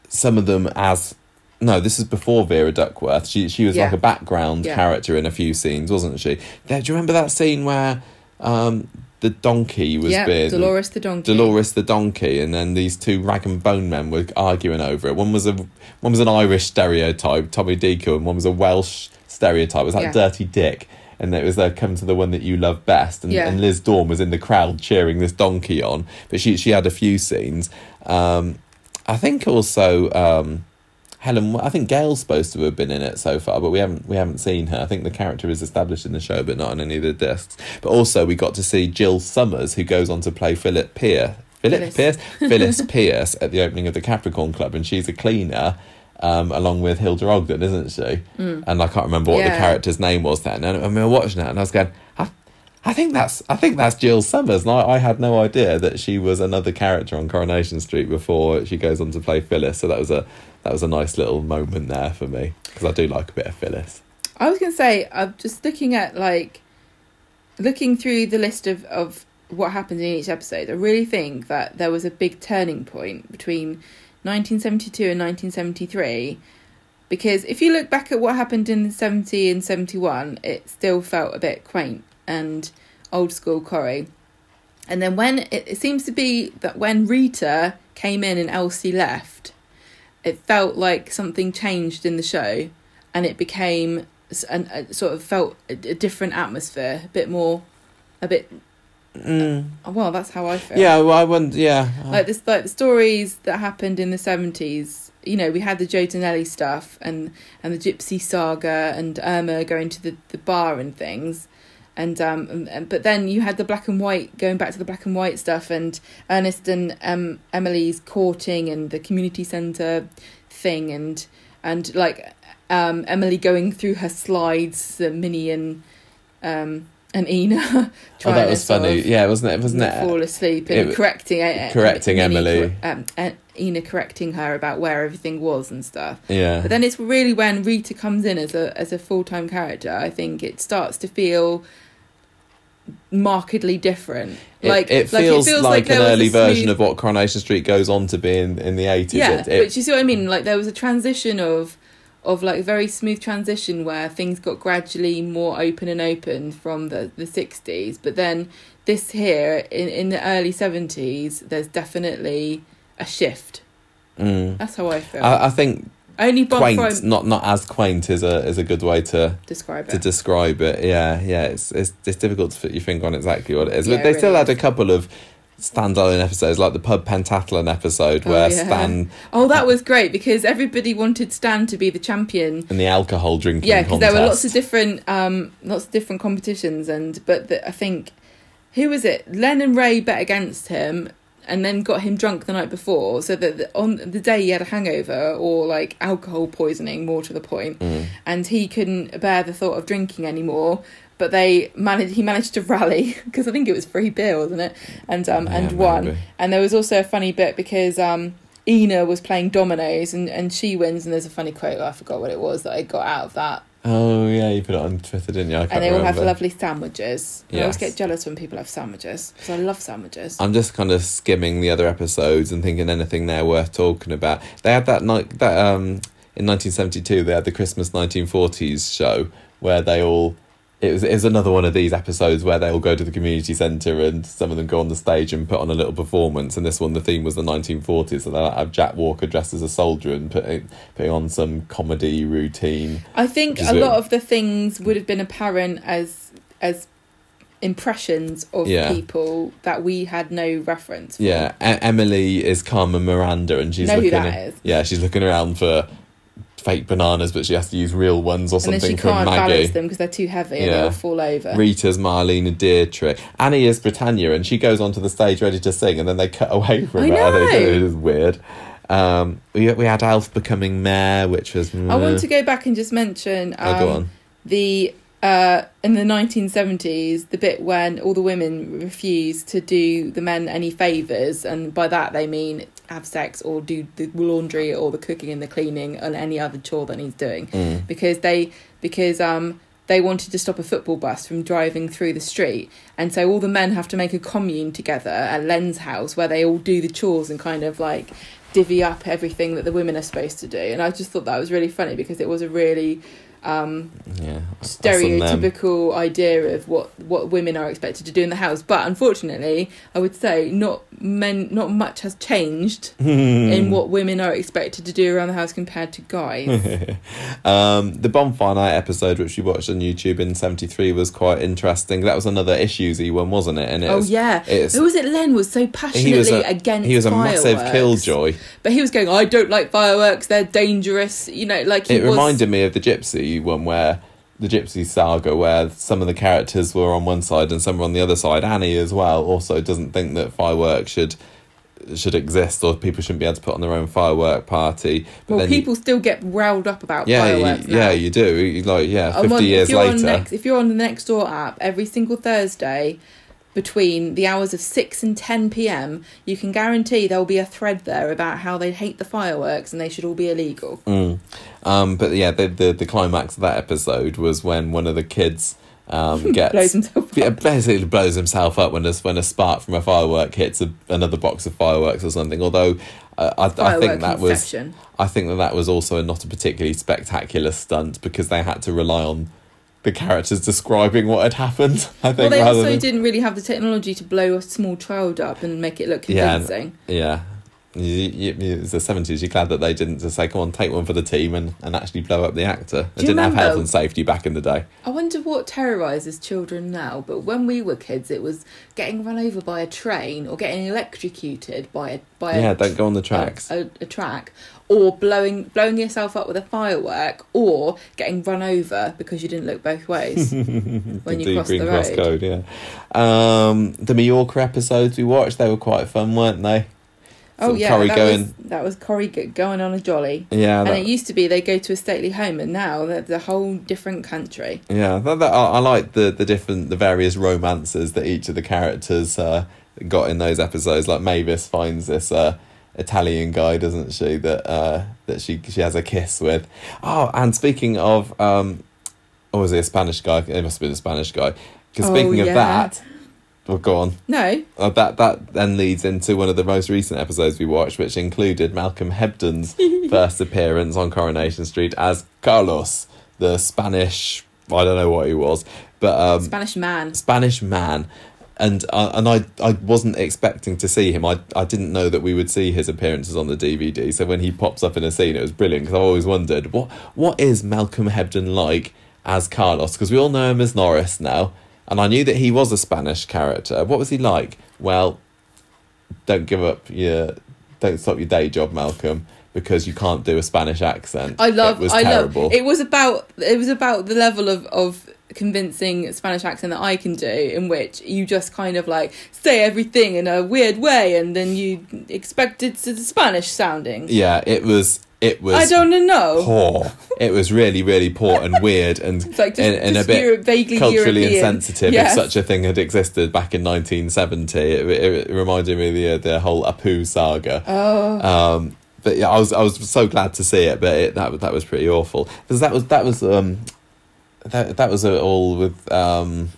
some of them as no, this is before Vera Duckworth. She she was Yeah. like a background Yeah. character in a few scenes, wasn't she? There, do you remember that scene where um, the donkey was yeah being Dolores the donkey Dolores the donkey, and then these two rag and bone men were arguing over it. One was a one was an Irish stereotype, Tommy Deakin, and one was a Welsh stereotype. It was like Yeah. Dirty Dick, and it was uh, come to the one that you love best. And, Yeah. and Liz Dawn was in the crowd cheering this donkey on, but she she had a few scenes. Um, I think also. Um, Helen, I think Gail's supposed to have been in it so far, but we haven't we haven't seen her. I think the character is established in the show, but not on any of the discs. But also, we got to see Jill Summers, who goes on to play Philip Pearce. Philip Phyllis. Pearce, Phyllis Pearce at the opening of the Capricorn Club, and she's a cleaner, um, along with Hilda Ogden, isn't she? Mm. And I can't remember what the character's name was then. And, and we were watching it, and I was going, I, I think that's I think that's Jill Summers, and I, I had no idea that she was another character on Coronation Street before she goes on to play Phyllis. So that was a that was a nice little moment there for me because I do like a bit of Phyllis. I was going to say, I'm just looking at like looking through the list of of what happened in each episode. I really think that there was a big turning point between 1972 and 1973 because if you look back at what happened in 70 and 71, it still felt a bit quaint and old school Corrie And then when it, it seems to be that when Rita came in and Elsie left, it felt like something changed in the show and it became s- an, a, sort of felt a, a different atmosphere, a bit more, a bit. Well, that's how I feel. Yeah, well, I wonder. Yeah, like this, like the stories that happened in the seventies. You know, we had the Joe Donnelly stuff and and the Gypsy saga and Irma going to the, the bar and things. And um, and- and, but then you had the black and white going back to the black and white stuff, and Ernest and um, Emily's courting, and the community centre thing, and and like um, Emily going through her slides, uh, Minnie and um, and Ena Oh, that was funny. Yeah, wasn't it? Wasn't it? fall asleep and it- correcting uh, correcting Minnie Emily. um, uh, Ena correcting her about where everything was and stuff. Yeah. But then it's really when Rita comes in as a as a full time character. I think it starts to feel markedly different. It, like it, feels like, there an early version smooth- of what Coronation Street goes on to be in, in the 80s. yeah. It- it- but you see what I mean? Like there was a transition of of like a very smooth transition where things got gradually more open and open from the the sixties. But then this here in in the early seventies, there's definitely a shift. mm. That's how I feel. I, I think Only Bob quaint, not not as quaint is a is a good way to describe to it. describe it. Yeah, yeah, it's it's, it's difficult to put your finger on exactly what it is. Yeah, but they it still really had a couple of standalone episodes, like the pub pentathlon episode, Oh, where yeah. Stan Oh, that was great because everybody wanted Stan to be the champion. And the alcohol drinking Yeah, because there were lots of different, um, lots of different competitions, and but the, I think who was it? Len and Ray bet against him, and then got him drunk the night before, so that the, on the day he had a hangover or like alcohol poisoning, more to the point, Mm. and he couldn't bear the thought of drinking anymore. But they managed. He managed to rally because I think it was free beer, wasn't it? And um Yeah, and won. maybe. And there was also a funny bit because um, Ena was playing dominoes and, and she wins. And there's a funny quote, I forgot what it was, that I got out of that. Oh yeah, you put it on Twitter, didn't you? And they all have lovely sandwiches. I always get jealous when people have sandwiches because I love sandwiches. I'm just kind of skimming the other episodes and thinking anything there worth talking about. They had that night that um in 1972 they had the Christmas 1940s show where they all it was it was another one of these episodes where they all go to the community centre and some of them go on the stage and put on a little performance. And this one the theme was the 1940s, so they like, have Jack Walker dressed as a soldier and putting putting on some comedy routine. I think a lot of the things would have been apparent as as impressions of Yeah. people that we had no reference for. Yeah, e- Emily is Carmen Miranda, and she's Know who looking. that is. Yeah, she's looking around for fake bananas, but she has to use real ones or And then something she can't Maggie. balance them because they're too heavy and Yeah. they'll fall over. Rita's Marlene Dietrich. Annie is Britannia, and she goes onto the stage ready to sing, and then they cut away from I her. Know. It is weird. Um, we we had Alf becoming mayor, which was. I want to go back and just mention um, Oh, go on. the uh, in the 1970s the bit when all the women refused to do the men any favors and by that they mean have sex or do the laundry or the cooking and the cleaning and any other chore that he's doing. Mm. because they because um they wanted to stop a football bus from driving through the street. And so all the men have to make a commune together at Len's house where they all do the chores and kind of like divvy up everything that the women are supposed to do. And I just thought that was really funny because it was a really um Yeah, us and them. stereotypical idea of what what women are expected to do in the house but unfortunately i would say not men not much has changed in what women are expected to do around the house compared to guys um, the bonfire night episode, which we watched on YouTube in '73, was quite interesting. That was another issuesy one, wasn't it? And it oh was, yeah it's- who was it len was so he passionately was a against he was a massive fireworks. killjoy. but he was going i don't like fireworks they're dangerous you know like he It was reminded me of the Gypsy one where the Gypsy saga, where some of the characters were on one side and some were on the other side. Annie as well also doesn't think that fireworks should should exist or people shouldn't be able to put on their own firework party. But well then you- people still get riled up about yeah, fireworks you, yeah, you do. You, like yeah, fifty on- years if you're On later. next, if you're on the Nextdoor app, every single Thursday between the hours of 6 and 10 pm, you can guarantee there will be a thread there about how they hate the fireworks and they should all be illegal. Mm. Um, but yeah, the, the the climax of that episode was when one of the kids um, gets Blows himself Yeah, basically blows himself up when a, when a spark from a firework hits a, another box of fireworks or something. Although uh, I, I think that was. I think that that was also not a particularly spectacular stunt because they had to rely on the characters describing what had happened. I think Well, they also than, didn't really have the technology to blow a small child up and make it look Yeah, convincing. yeah. You, you, you- it's the seventies. You're glad that they didn't just say, "Come on, take one for the team," and, and actually blow up the actor. They didn't have health and safety back in the day. I wonder what terrorises children now, but when we were kids, it was getting run over by a train or getting electrocuted by a by a Yeah, don't go on the tracks. a, a track, or blowing blowing yourself up with a firework, or getting run over because you didn't look both ways when you cross Green the Cross road. Code, yeah. Um, the Mallorca episodes we watched, they were quite fun, weren't they? Oh yeah, Corrie that going. was that was Corrie going on a jolly. Yeah, and it used to be they go to a stately home, and now they're the whole different country. Yeah, that, that, I, I like the the different the various romances that each of the characters uh, got in those episodes. Like Mavis finds this uh, Italian guy, doesn't she? That uh, that she she has a kiss with. Oh, and speaking of, um, or was it a Spanish guy? It must have been a Spanish guy. Because Oh, speaking of that, well, go on. No, Uh, that that then leads into one of the most recent episodes we watched, which included Malcolm Hebden's first appearance on Coronation Street as Carlos, the Spanish. I don't know what he was, but um, Spanish man. Spanish man, and uh, and I I wasn't expecting to see him. I I didn't know that we would see his appearances on the DVD. So when he pops up in a scene, it was brilliant because I've always wondered what what is Malcolm Hebden like as Carlos because we all know him as Norris now, and I knew that he was a Spanish character. What was he like? Well, don't give up your don't stop your day job, Malcolm. Because you can't do a Spanish accent. I love. It was I terrible. love. It was about. It was about the level of of convincing Spanish accent that I can do, in which you just kind of like say everything in a weird way, and then you expect it to Spanish sounding. yeah, it was. It was. I don't know. poor. It was really, really poor and weird and like just, and, and a bit Euro- vaguely culturally European. insensitive Yes. if such a thing had existed back in 1970. It, it, it reminded me of the, uh, the whole Apu saga. Oh, Um, but yeah, I was I was so glad to see it, but it, that that was pretty awful because that was that was um that that was all with um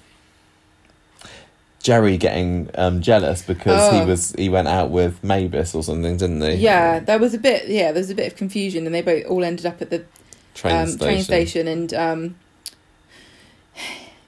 Jerry getting um jealous because he Oh. was he went out with Mavis or something, didn't he? yeah. There was a bit. Yeah, there was a bit of confusion, and they both all ended up at the train um, station. train station, and um,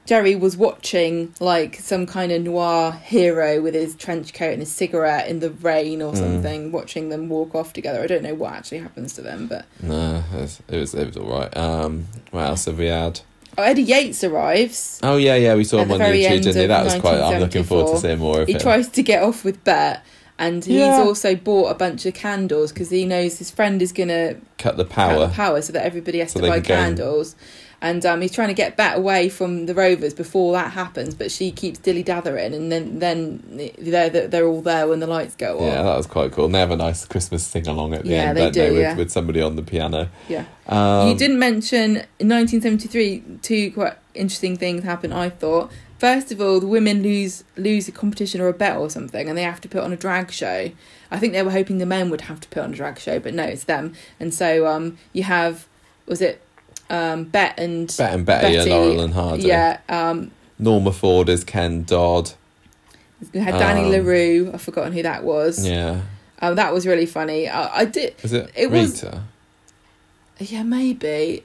Jerry was watching like some kind of noir hero with his trench coat and his cigarette in the rain or Mm. something, watching them walk off together. I don't know what actually happens to them, but No, it was it was, it was all right. Um, what else have we had? Oh, Eddie Yates arrives. Oh yeah, yeah, we saw him on YouTube, didn't he? of That was quite. I'm looking forward to 1974. seeing more of it. He him. tries to get off with Bet. And he's Yeah. also bought a bunch of candles because he knows his friend is gonna Cut the cut power. the power so that everybody has So to buy candles. go and- um, he's trying to get Bet away from the Rovers before that happens, but she keeps dilly dathering, and then then they're they're all there when the lights go on. Yeah, that was quite cool. And they have a nice Christmas sing along at the Yeah, end, they don't they? do, With, yeah. with somebody on the piano. Yeah. Um, you didn't mention in 1973 two quite interesting things happen. I thought first of all the women lose lose a competition or a bet or something, and they have to put on a drag show. I think they were hoping the men would have to put on a drag show, but no, it's them. And so um, you have was it um, Bet and Bet and Betty, Betty, and Laurel and Hardy. yeah. Um, Norma Ford is Ken Dodd. We had Danny Um, LaRue. I've forgotten who that was. Yeah. Um, that was really funny. I, I did. Is it, It was- Rita? Yeah, maybe.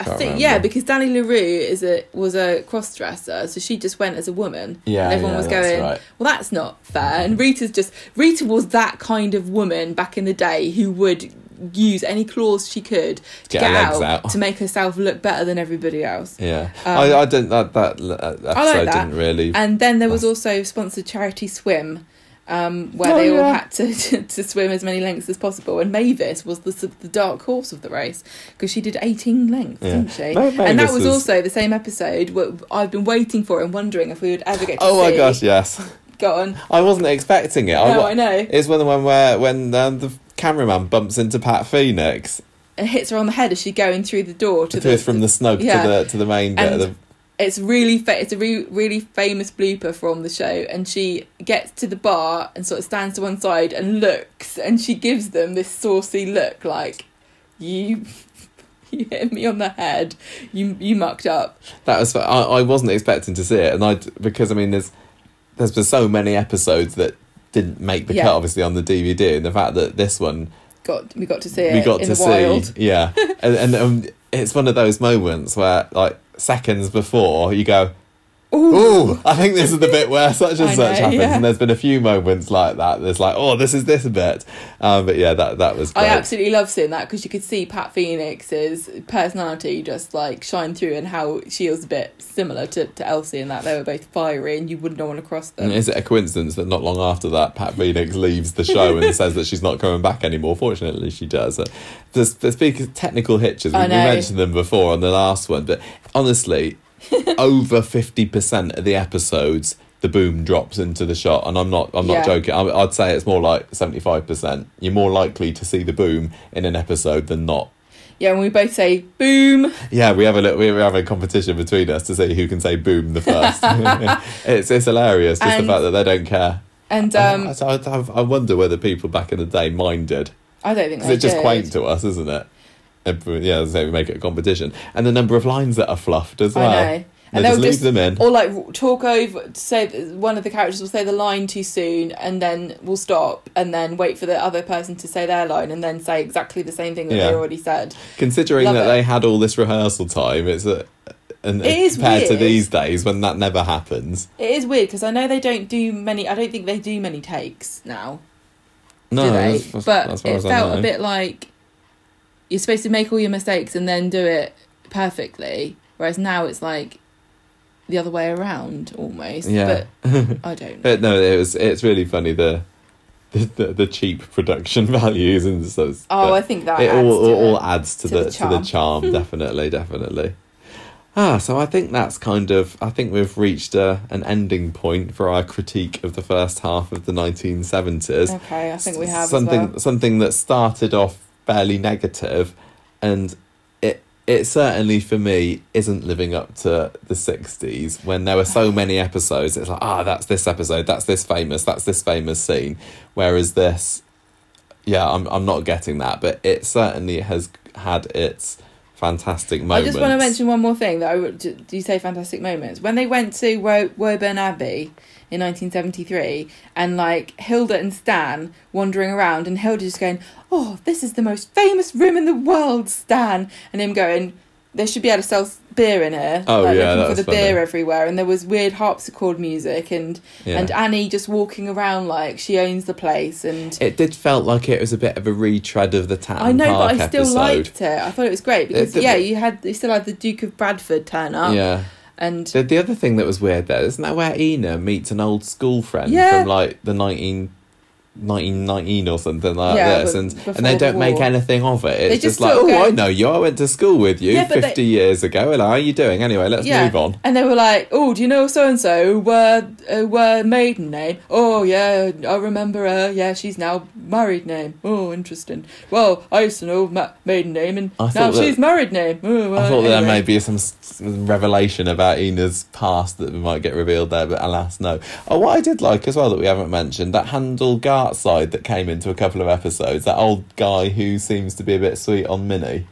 I think remember. yeah, because Danny LaRue is a was a cross dresser, so she just went as a woman. Yeah, and everyone yeah, was going, right. "Well, that's not fair." And Rita's just Rita was that kind of woman back in the day who would use any clause she could to Get get, out, out. to make herself look better than everybody else. Yeah. Um, I, I didn't, that, that uh, episode like that. didn't really. And then there was also sponsored charity swim, um, where Oh, they all yeah. had to, to swim as many lengths as possible. And Mavis was the the dark horse of the race because she did eighteen lengths, Yeah. didn't she? And that was was- also the same episode. What I've been waiting for and wondering if we would ever get to oh my gosh, yes. Go on. I wasn't expecting it. No, wa- I know. It's of the one where when um, the cameraman bumps into Pat Phoenix, And hits her on the head as she's going through the door to the from the snug yeah. to the to the main bit. The, it's really fa- it's a re- really famous blooper from the show and she gets to the bar and sort of stands to one side and looks and she gives them this saucy look like you you hit me on the head you you mucked up that was I, I wasn't expecting to see it, and I because I mean there's there's been so many episodes that didn't make the Yeah. cut obviously on the DVD, and the fact that this one got we got to see it we got in to the wild see, yeah, and, and um, it's one of those moments where like seconds before you go. Ooh. Ooh, I think this is the bit where such and I such know, happens, yeah. and there's been a few moments like that. There's like, oh, this is this bit, um, but yeah, that that was great. I absolutely love seeing that because you could see Pat Phoenix's personality just like shine through and how she was a bit similar to, to Elsie in that they were both fiery and you wouldn't want to cross them. And is it a coincidence that not long after that, Pat Phoenix leaves the show and says that she's not coming back anymore? Fortunately, she does. Uh, there's, the speaking of technical hitches, we, we mentioned them before on the last one, but honestly, over 50% of the episodes the boom drops into the shot, and I'm not I'm not Yeah. joking. I, I'd say it's more like seventy five percent. You're more likely to see the boom in an episode than not. Yeah, and we both say boom. Yeah, we have a little, we have a competition between us to see who can say boom the first. it's it's hilarious just And- the fact that they don't care. And Um, I, I, I wonder whether people back in the day minded I don't think they it's just quaint to us, isn't it? Yeah, so we make it a competition, and the number of lines that are fluffed as well. I know. They And just they'll leave just them in. or like talk over say one of the characters will say the line too soon and then we'll stop and then wait for the other person to say their line and then say exactly the same thing that Yeah. they already said Considering Love that it. they had all this rehearsal time, it's a and It is compared to these days when that never happens. it is weird because i know they don't do many i don't think they do many takes now No, do they as- as- but far it felt a bit like you're supposed to make all your mistakes and then do it perfectly whereas now it's like the other way around almost Yeah. but i don't know But no, it was. It's really funny the the, the, cheap production values and so. oh i think that it all, all it. adds to, to the, the to the charm definitely definitely ah so i think that's kind of i think we've reached a, an ending point for our critique of the first half of the 1970s okay i think we have something well. something that started off fairly negative and it it certainly for me isn't living up to the 60s when there were so many episodes it's like ah that's this episode that's this famous that's this famous scene. Whereas this yeah i'm i'm not getting that but it certainly has had its fantastic moments I just want to mention one more thing that I would, do you say fantastic moments? When they went to Wo- Woburn Abbey in 1973 and like Hilda and Stan wandering around and Hilda just going oh this is the most famous room in the world Stan and him going they should be able to sell beer in here Oh, like, yeah, looking that for the funny. beer everywhere and there was weird harpsichord music and Yeah. and Annie just walking around like she owns the place and it did felt like it was a bit of a retread of the Tatton I know, but I still episode. liked it. I thought it was great because the- yeah, you had you still had the Duke of Bedford turn up, yeah and The, the other thing that was weird there, isn't that where Ena meets an old school friend Yeah. from like the 19, 1919 or something like Yeah, this, and and they the don't make anything of it. It's just, just like, oh, of go- I know you. I went to school with you Yeah, but they- fifty years ago. and how are you doing? Anyway, let's yeah, move on. and they were like, "Oh, do you know so and so? Were uh, were maiden name? Oh yeah, I remember her. Yeah, she's now married name. Oh, interesting. Well, I used to know ma- maiden name, and I now that- she's married name. Oh, I well, thought there may be some, s- revelation about Ena's past that might get revealed there, but alas, no. Oh, what I did like as well that we haven't mentioned that handle Handel Gartside that came into a couple of episodes. That old guy who seems to be a bit sweet on Minnie,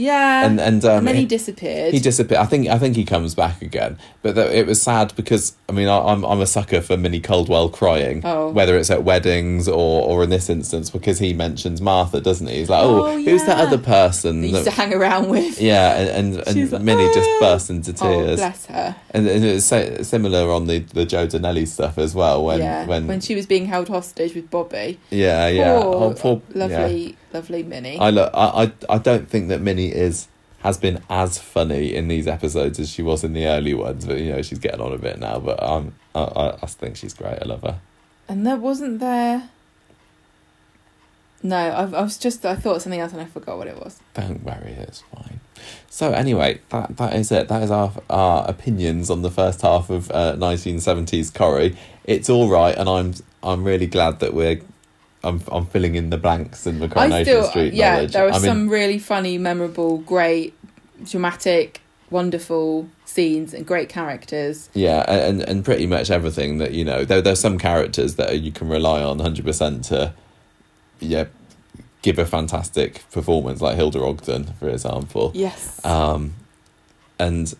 Yeah, and and um, and then he disappeared. He disappeared. I think. I think he comes back again. But th- it was sad because I mean I, I'm I'm a sucker for Minnie Caldwell crying, Oh. whether it's at weddings or or in this instance because he mentions Martha, doesn't he? He's like, oh, Oh, who's that other person? that he used to hang around with. yeah, and and, and like, Minnie just "Ah." burst into Oh, tears. bless her. and, and it's so, similar on the the Joe Donnelly stuff as well. When yeah, when, she was being held hostage with Bobby. yeah yeah Poor, oh, poor- yeah. Lovely, Minnie. I look. I, I I don't think that Minnie is has been as funny in these episodes as she was in the early ones. But you know she's getting on a bit now. But um, I I, I think she's great. I love her. And there wasn't there. No, I, I was just I thought something else and I forgot what it was. Don't worry, it's fine. So anyway, that that is it. That is our our opinions on the first half of nineteen seventies Corrie. It's all right, and I'm I'm really glad that we're. I'm I'm filling in the blanks in the I Coronation still Street yeah, knowledge. there were I mean, some really funny, memorable, great, dramatic, wonderful scenes and great characters. Yeah, and and pretty much everything that you know. There there's some characters that you can rely on hundred percent to, yeah, give a fantastic performance, like Hilda Ogden, for example. Yes, Um, and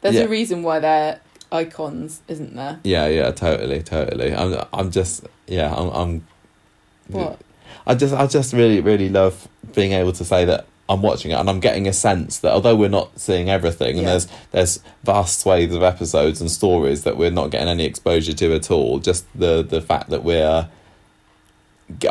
there's yeah. a reason why they're icons, isn't there? yeah, yeah, totally, totally. I'm I'm just yeah, I'm I'm. What? I just I just really really love being able to say that I'm watching it and I'm getting a sense that although we're not seeing everything and Yeah. there's there's vast swathes of episodes and stories that we're not getting any exposure to at all, just the the fact that we're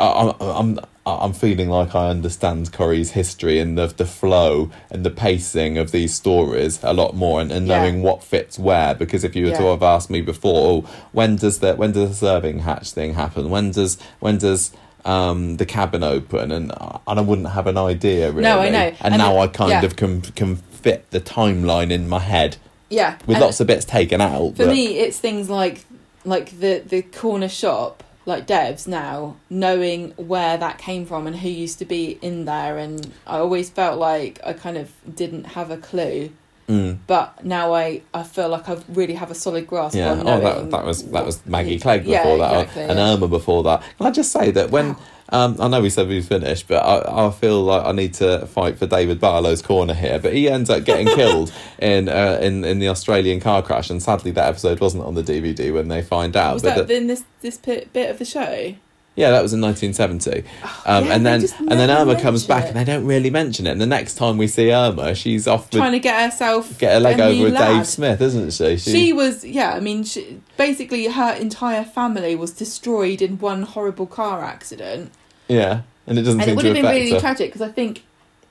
I'm I'm I'm feeling like I understand Corrie's history and the the flow and the pacing of these stories a lot more and, and Yeah. knowing what fits where because if you were to Yeah. have asked me before, oh, when does the when does the serving hatch thing happen? When does when does um, the cabin open and and I wouldn't have an idea really. No, I know. And, And now I kind yeah. of can can fit the timeline in my head yeah. with and lots of bits taken out. For but- me, it's things like like the the corner shop, like Dev's now, knowing where that came from and who used to be in there, and I always felt like I kind of didn't have a clue, Mm. but now I I feel like I really have a solid grasp. Yeah. Oh, that, that was that was Maggie Clegg before yeah, that, exactly, and yeah. Irma before that. Can I just say that when um, I know we said we finished, but I, I feel like I need to fight for David Barlow's corner here. But he ends up getting killed in uh, in in the Australian car crash, and sadly that episode wasn't on the DVD when they find out. Was but that the- in this this bit, bit of the show? Yeah, that was in 1970. Um, yeah, and then and then Irma comes mention back, and they don't really mention it. And the next time we see Irma, she's off with Trying to get herself get a leg over with lad. Dave Smith, isn't she? She was, yeah. I mean, she, basically, her entire family was destroyed in one horrible car accident, yeah, and it doesn't and it would have been really her. tragic because I think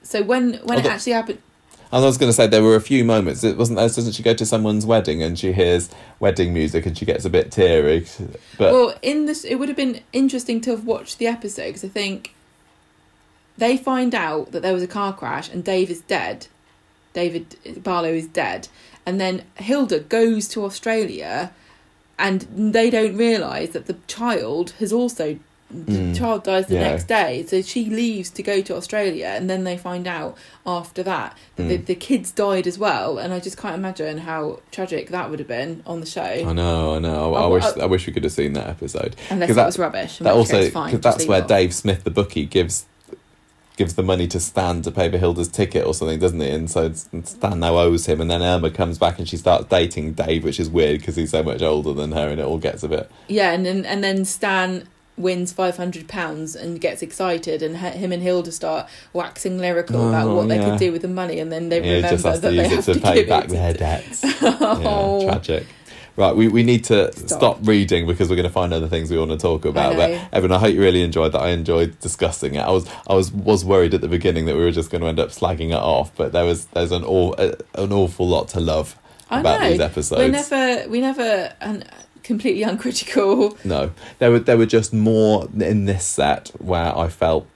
so. When when it actually happened, I was going to say there were a few moments. It wasn't there. Doesn't she go to someone's wedding and she hears wedding music and she gets a bit teary? But well, in this, it would have been interesting to have watched the episode because I think they find out that there was a car crash and Dave is dead. David Barlow is dead, and then Hilda goes to Australia, and they don't realise that the child has also. The Mm. child dies the Yeah. next day, so she leaves to go to Australia, and then they find out after that that the, Mm. the kids died as well. And I just can't imagine how tragic that would have been on the show. I know, I know. I, Oh, wish uh, I wish we could have seen that episode. Unless 'Cause it that- was rubbish. That also fine, that's where. Dave Smith, the bookie, gives gives the money to Stan to pay for Hilda's ticket or something, doesn't he? And so Stan now owes him, and then Irma comes back and she starts dating Dave, which is weird because he's so much older than her, and it all gets a bit. Yeah, and then and then Stan wins five hundred pounds and gets excited, and him and Hilda start waxing lyrical about Oh, what they could oh, do with the money, and then they Yeah, remember that they use it have to to pay back it their debts. Oh. Yeah, tragic. Right, we, we need to Stop. stop. reading because we're going to find other things we want to talk about. But. Evan, I hope you really enjoyed that. I enjoyed discussing it. I was I was was worried at the beginning that we were just going to end up slagging it off, but there was there's an all an awful lot to love I about know. these episodes. We never, we never, and completely uncritical. No, there were there were just more in this set where I felt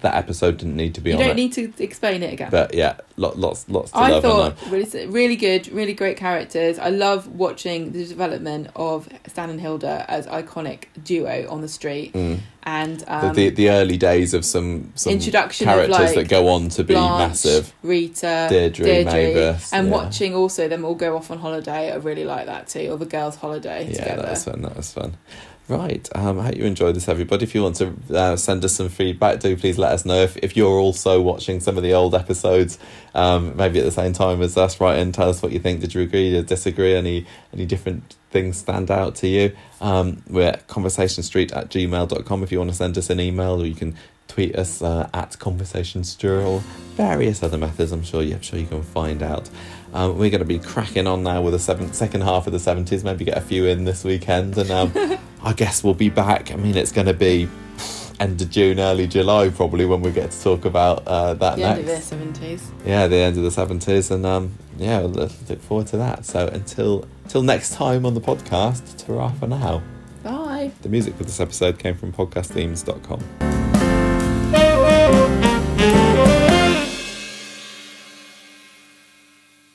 that episode didn't need to be You on don't it. need to explain it again. but yeah, lot, lots lots to I love. thought really, really good, really great characters. I love watching the development of Stan and Hilda as iconic duo on the street, mm, and the, um, the the early days of some some Introduction of, characters like, that go on to be Blanche, massive. Rita, Deirdre, Mavis, and yeah. watching also them all go off on holiday. I really like that too, or the girls' holiday Yeah, together. that was fun. That was fun. Right. Um, I hope you enjoyed this, everybody. If you want to uh, send us some feedback, do please let us know. If, if you're also watching some of the old episodes, um, maybe at the same time as us, write in, tell us what you think. Did you agree? Disagree? Any any different things stand out to you? Um, we're at conversationstreet at gmail.com if you want to send us an email, or you can tweet us uh, at conversation or various other methods. I'm sure you, I'm sure you can find out. Um, we're going to be cracking on now with the seven, second half of the 70s. Maybe get a few in this weekend, and um, I guess we'll be back. I mean, it's going to be end of June, early July, probably when we get to talk about uh, that the next. end of the seventies. Yeah, the end of the 70s, and um, yeah, we'll look forward to that. So until until next time on the podcast, ta for now. Bye. The music for this episode came from podcastthemes.com.